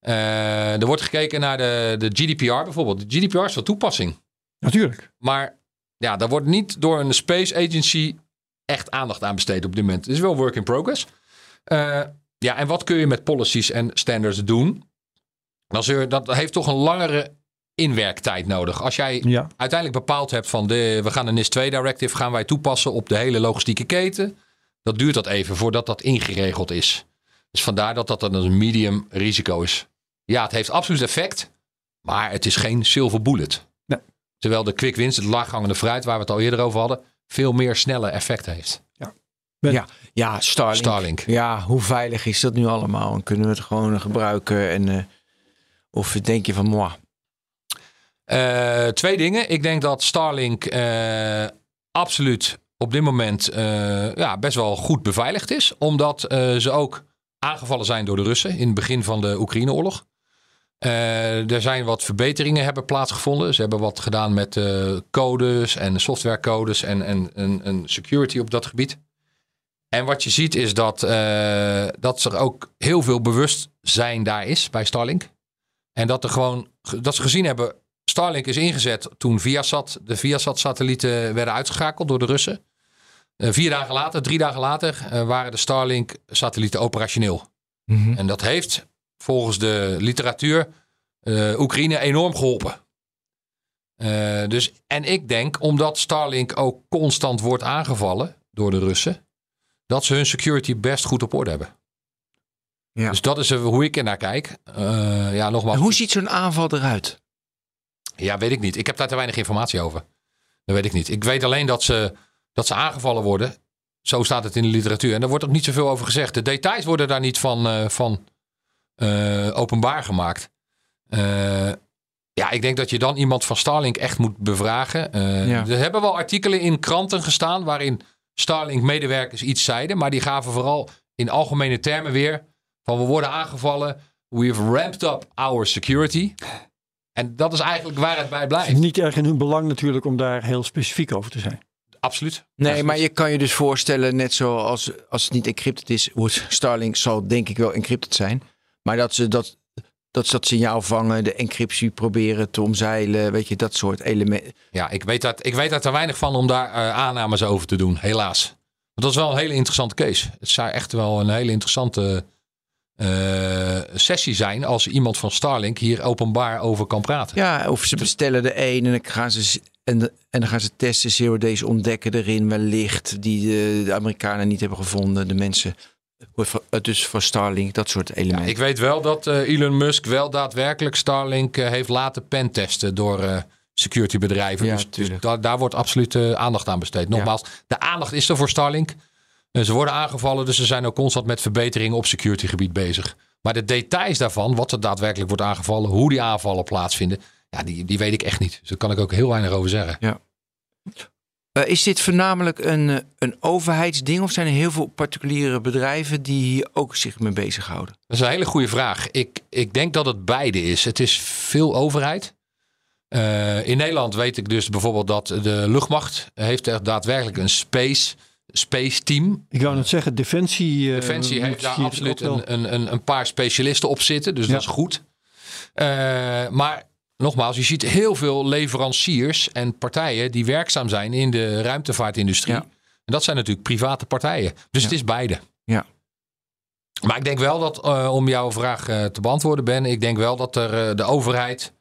Eh, er wordt gekeken naar de, de GDPR bijvoorbeeld. De GDPR is van toepassing. Natuurlijk. Maar ja, daar wordt niet door een space agency echt aandacht aan besteed op dit moment. Het is wel work in progress. Ja, en wat kun je met policies en standards doen? Dan zul je- dat heeft toch een langere inwerktijd nodig. Als jij Ja. uiteindelijk bepaald hebt van de, we gaan een NIS2 directive gaan wij toepassen op de hele logistieke keten. Dat duurt dat even voordat dat ingeregeld is. Dus vandaar dat dat dan een medium risico is. Ja, het heeft absoluut effect, maar het is geen silver bullet. Nee. Terwijl de quick wins, het laaghangende fruit waar we het al eerder over hadden, veel meer snelle effect heeft. Ben- Ja, ja Starlink. Starlink. Ja, hoe veilig is dat nu allemaal? En kunnen we het gewoon gebruiken? En, eh, of denk je van, moi, Eh, twee dingen. Ik denk dat Starlink eh, absoluut op dit moment eh, ja, best wel goed beveiligd is. Omdat ze ook aangevallen zijn door de Russen in het begin van de Oekraïne-oorlog. Er zijn wat verbeteringen hebben plaatsgevonden. Ze hebben wat gedaan met codes en softwarecodes en, en, en, security op dat gebied. En wat je ziet is dat, dat er ook heel veel bewustzijn daar is bij Starlink. En dat, er gewoon, dat ze gezien hebben, Starlink is ingezet toen Viasat, de Viasat-satellieten werden uitgeschakeld door de Russen. Eh, vier dagen later, drie dagen later, eh, waren de Starlink-satellieten operationeel. En dat heeft volgens de literatuur eh, Oekraïne enorm geholpen. Eh, dus, en ik denk, omdat Starlink ook constant wordt aangevallen door de Russen, dat ze hun security best goed op orde hebben. Ja. Dus dat is hoe ik er naar kijk. Ja, nogmaals. En hoe ziet zo'n aanval eruit? Ja, weet ik niet. Ik heb daar te weinig informatie over. Dat weet ik niet. Ik weet alleen dat ze, dat ze aangevallen worden. Zo staat het in de literatuur. En daar wordt ook niet zoveel over gezegd. De details worden daar niet van, eh, van eh, openbaar gemaakt. Eh, ja, ik denk dat je dan iemand van Starlink echt moet bevragen. Ja. Er hebben wel artikelen in kranten gestaan waarin Starlink-medewerkers iets zeiden. Maar die gaven vooral in algemene termen weer van we worden aangevallen. We've ramped up our security. En dat is eigenlijk waar het bij Het blijft. is niet erg in hun belang natuurlijk om daar heel specifiek over te zijn. Absoluut. Nee, Absoluut. maar je kan je dus voorstellen, net zoals als het niet encrypted is, wordt Starlink zal denk ik wel encrypted zijn. Maar dat ze dat, dat, ze dat signaal vangen, de encryptie proberen te omzeilen, weet je, dat soort elementen. Ja, ik weet, dat, ik weet daar te weinig van om daar eh, aannames over te doen, helaas. Want dat is wel een hele interessante case. Het zou echt wel een hele interessante eh, sessie zijn als iemand van Starlink hier openbaar over kan praten. Ja, of ze bestellen de een en dan gaan ze En, de- en dan gaan ze testen, zero days ontdekken erin wellicht die de, de Amerikanen niet hebben gevonden. De mensen, eh, dus voor Starlink, dat soort Ja, elementen. ik weet wel dat eh, Elon Musk wel daadwerkelijk Starlink eh, heeft laten pentesten door eh securitybedrijven. Ja, dus dus daar, daar wordt absoluut eh, aandacht aan besteed. Nogmaals, de aandacht is er voor Starlink. Eh, ze worden aangevallen, dus ze zijn ook constant met verbeteringen op securitygebied bezig. Maar de details daarvan, wat er daadwerkelijk wordt aangevallen, hoe die aanvallen plaatsvinden, ja, die, die weet ik echt niet. Dus daar kan ik ook heel weinig over zeggen. Eh, is dit voornamelijk een, eh, een overheidsding of zijn er heel veel particuliere bedrijven die hier ook zich mee bezighouden? Dat is een hele goede vraag. Ik, ik denk dat het beide is. Het is veel overheid. In Nederland weet ik dus bijvoorbeeld dat de luchtmacht heeft er daadwerkelijk een space, space team. Ik wou net zeggen, Defensie. eh, Defensie heeft daar absoluut een, een, een, een paar specialisten op zitten. Dus Ja. dat is goed. Eh, maar nogmaals, je ziet heel veel leveranciers en partijen die werkzaam zijn in de ruimtevaartindustrie. Ja. En dat zijn natuurlijk private partijen. Dus Ja. het is beide. Ja. Maar ik denk wel dat, eh, om jouw vraag te beantwoorden, Ben, ik denk wel dat er, eh, de overheid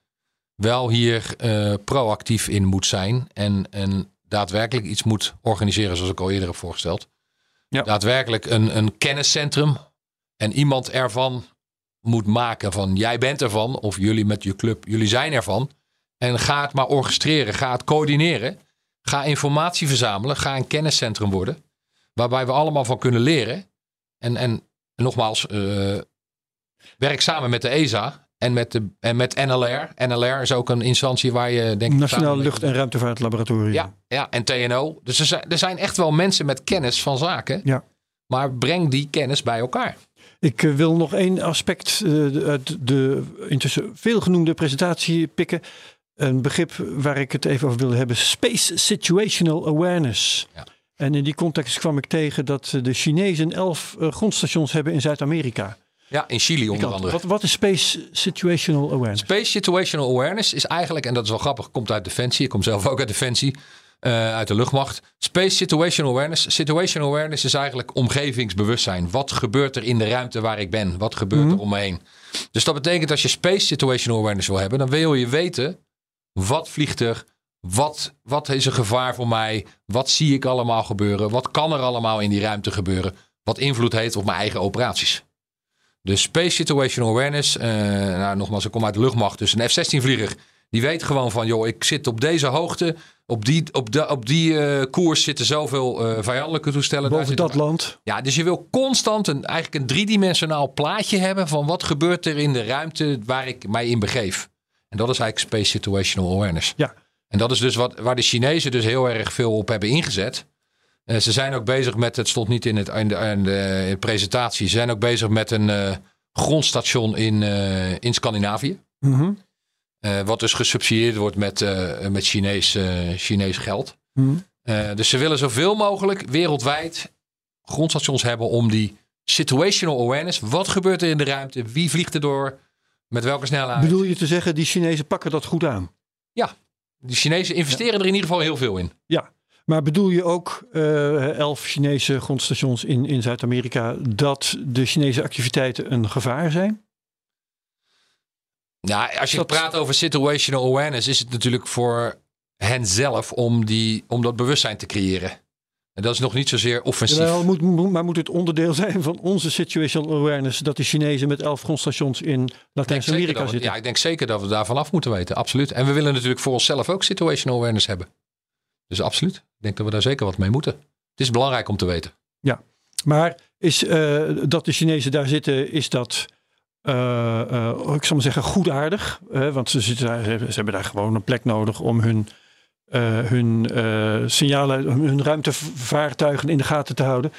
wel hier eh, proactief in moet zijn. En, en daadwerkelijk iets moet organiseren, zoals ik al eerder heb voorgesteld. Ja. Daadwerkelijk een, een kenniscentrum en iemand ervan moet maken van jij bent ervan of jullie met je club, jullie zijn ervan. En ga het maar orchestreren, ga het coördineren. Ga informatie verzamelen, ga een kenniscentrum worden. Waarbij we allemaal van kunnen leren. En, en nogmaals, eh, werk samen met de ESA en met, de, en met NLR. NLR is ook een instantie waar je denk ik Nationaal Lucht- en Ruimtevaartlaboratorium. ja, ja, en TNO. Dus er zijn, er zijn echt wel mensen met kennis van zaken. Ja. Maar breng die kennis bij elkaar. Ik eh, wil nog één aspect eh, de- uit de intussen veelgenoemde presentatie pikken. Een begrip waar ik het even over wilde hebben. Space Situational Awareness. Ja. En in die context kwam ik tegen dat eh, de Chinezen elf grondstations hebben in Zuid-Amerika. Ja, in Chili onder andere. Wat, wat is Space Situational Awareness? Space Situational Awareness is eigenlijk, en dat is wel grappig, komt uit Defensie. Ik kom zelf ook uit Defensie, eh, uit de luchtmacht. Space Situational Awareness. Situational Awareness is eigenlijk omgevingsbewustzijn. Wat gebeurt er in de ruimte waar ik ben? Wat gebeurt er om me heen? Dus dat betekent als je Space Situational Awareness wil hebben, dan wil je weten wat vliegt er, wat, wat is een gevaar voor mij, wat zie ik allemaal gebeuren, wat kan er allemaal in die ruimte gebeuren, wat invloed heeft op mijn eigen operaties. Dus Space Situational Awareness, eh, nou, nogmaals, ik kom uit de luchtmacht, dus een F-16-vlieger, die weet gewoon van, joh, ik zit op deze hoogte, op die, op de, op die eh, koers zitten zoveel eh, vijandelijke toestellen. Boven dat land. ja, dus je wil constant een, eigenlijk een driedimensionaal plaatje hebben van wat gebeurt er in de ruimte waar ik mij in begeef. En dat is eigenlijk Space Situational Awareness. Ja. En dat is dus wat, waar de Chinezen dus heel erg veel op hebben ingezet. Eh, ze zijn ook bezig met, het stond niet in, het, in, de, in de presentatie, ze zijn ook bezig met een eh, grondstation in, eh, in Scandinavië. Mhm. Eh, wat dus gesubsidieerd wordt met, eh, met Chinees, eh, Chinees geld. Mhm. Eh, dus ze willen zoveel mogelijk wereldwijd grondstations hebben om die situational awareness. Wat gebeurt er in de ruimte? Wie vliegt er door? Met welke snelheid? Bedoel je te zeggen, die Chinezen pakken dat goed aan? De Chinezen investeren er in ieder geval heel veel in. Maar bedoel je ook eh, elf Chinese grondstations in, in Zuid-Amerika dat de Chinese activiteiten een gevaar zijn? Nou, als je Dat- praat over situational awareness, is het natuurlijk voor hen zelf om, die, om dat bewustzijn te creëren. En dat is nog niet zozeer offensief. Jawel, moet, moet- maar moet het onderdeel zijn van onze situational awareness dat de Chinezen met elf grondstations in Latijns-Amerika zitten? Ja, ik denk zeker dat we daarvan af moeten weten. Absoluut. En we willen natuurlijk voor onszelf ook situational awareness hebben. Dus absoluut. Ik denk dat we daar zeker wat mee moeten. Het is belangrijk om te weten. Maar is eh, dat de Chinezen daar zitten, is dat, eh, eh, ik zal maar zeggen, goedaardig? Eh, want ze, zitten daar, ze hebben- daar gewoon een plek nodig om hun, hun signalen, hun ruimtevaartuigen in de gaten te houden.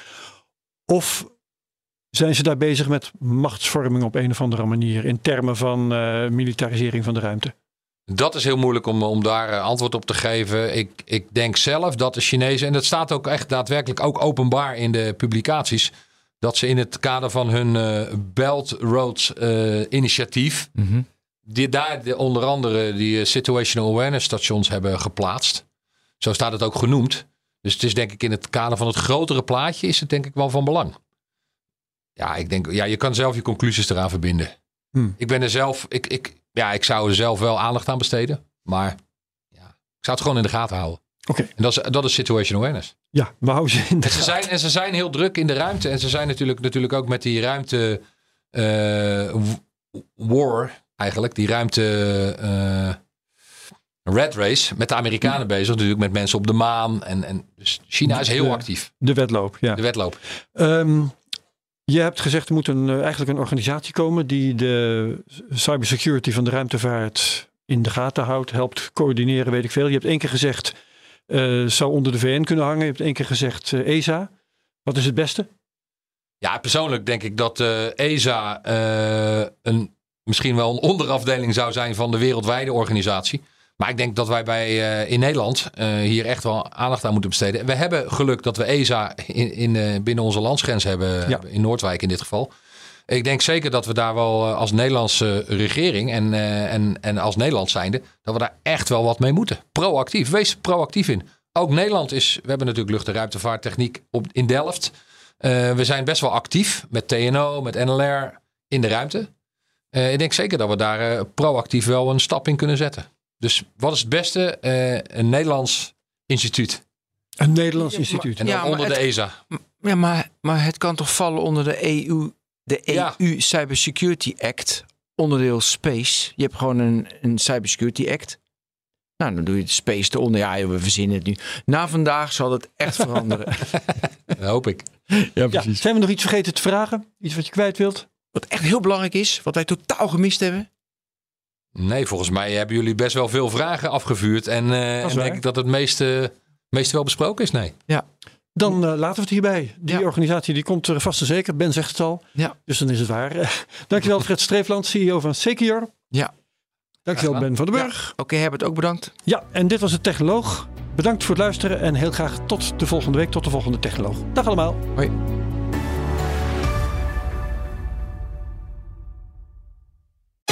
Of zijn ze daar bezig met machtsvorming op een of andere manier in termen van militarisering van de ruimte? Dat is heel moeilijk om, om daar eh, antwoord op te geven. Ik, ik denk zelf dat de Chinezen, en dat staat ook echt daadwerkelijk ook openbaar in de publicaties, dat ze in het kader van hun eh, Belt Road eh, initiatief, die daar de, onder andere die situational awareness stations hebben geplaatst. Zo staat het ook genoemd. Dus het is denk ik in het kader van het grotere plaatje is het denk ik wel van belang. Ja, ik denk, ja, je kan zelf je conclusies eraan verbinden. Hmm. Ik ben er zelf, ik, ik, ja, ik zou er zelf wel aandacht aan besteden. Maar Ik zou het gewoon in de gaten houden. Oké. En dat is, dat is situation awareness. Ja, we houden ze in de En ze, zijn, en ze zijn heel druk in de ruimte. En ze zijn natuurlijk, natuurlijk ook met die ruimte eh, war eigenlijk. Die ruimte eh, red race met de Amerikanen bezig. Natuurlijk met mensen op de maan. En, en dus China is heel De- actief. De wedloop, ja. De wedloop. Ehm, je hebt gezegd er moet een, eh, eigenlijk een organisatie komen die de cybersecurity van de ruimtevaart in de gaten houdt, helpt coördineren, weet ik veel. Je hebt één keer gezegd eh zou onder de VN kunnen hangen. Je hebt één keer gezegd eh, ESA. Wat is het beste? Ja, persoonlijk denk ik dat eh, ESA een, misschien wel een onderafdeling zou zijn van de wereldwijde organisatie. Maar ik denk dat wij bij, eh, in Nederland eh, hier echt wel aandacht aan moeten besteden. We hebben geluk dat we ESA in, in, eh, binnen onze landsgrens hebben, Ja. in Noordwijk in dit geval. Ik denk zeker dat we daar wel als Nederlandse regering en, en, en als Nederland zijnde, dat we daar echt wel wat mee moeten. Proactief, wees proactief in. Ook Nederland is, we hebben natuurlijk lucht- en ruimtevaarttechniek op, in Delft. We zijn best wel actief met TNO, met NLR in de ruimte. Ik denk zeker dat we daar proactief wel een stap in kunnen zetten. Dus wat is het beste? Eh, een Nederlands instituut. Een Nederlands Ja, instituut. En dan Ja, onder de het- ESA. Ja, maar, maar het kan toch vallen onder de EU, de Ja. EU Cybersecurity Act, onderdeel Space. Je hebt gewoon een, een Cybersecurity Act. Nou, dan doe je de Space eronder. Ja, we verzinnen het nu. Na vandaag zal het echt *laughs* veranderen. Dat hoop ik. ja, Ja, zijn we nog iets vergeten te vragen? Iets wat je kwijt wilt? Wat echt heel belangrijk is, wat wij totaal gemist hebben. Nee, volgens mij hebben jullie best wel veel vragen afgevuurd. En, eh, en denk ik dat het meeste, meeste wel besproken is. Nee. Dan eh, laten we het hierbij. Die Ja. organisatie die komt er vast en zeker. Ben zegt het al. Ja. Dus dan is het waar. *laughs* Dankjewel Fred Streefland, CEO van Secure. Ja. Dankjewel Ben van den Burg. Oké, Herbert, ook bedankt. Ja, en dit was de Technoloog. Bedankt voor het luisteren en heel graag tot de volgende week, tot de volgende Technoloog. Dag allemaal. Hoi.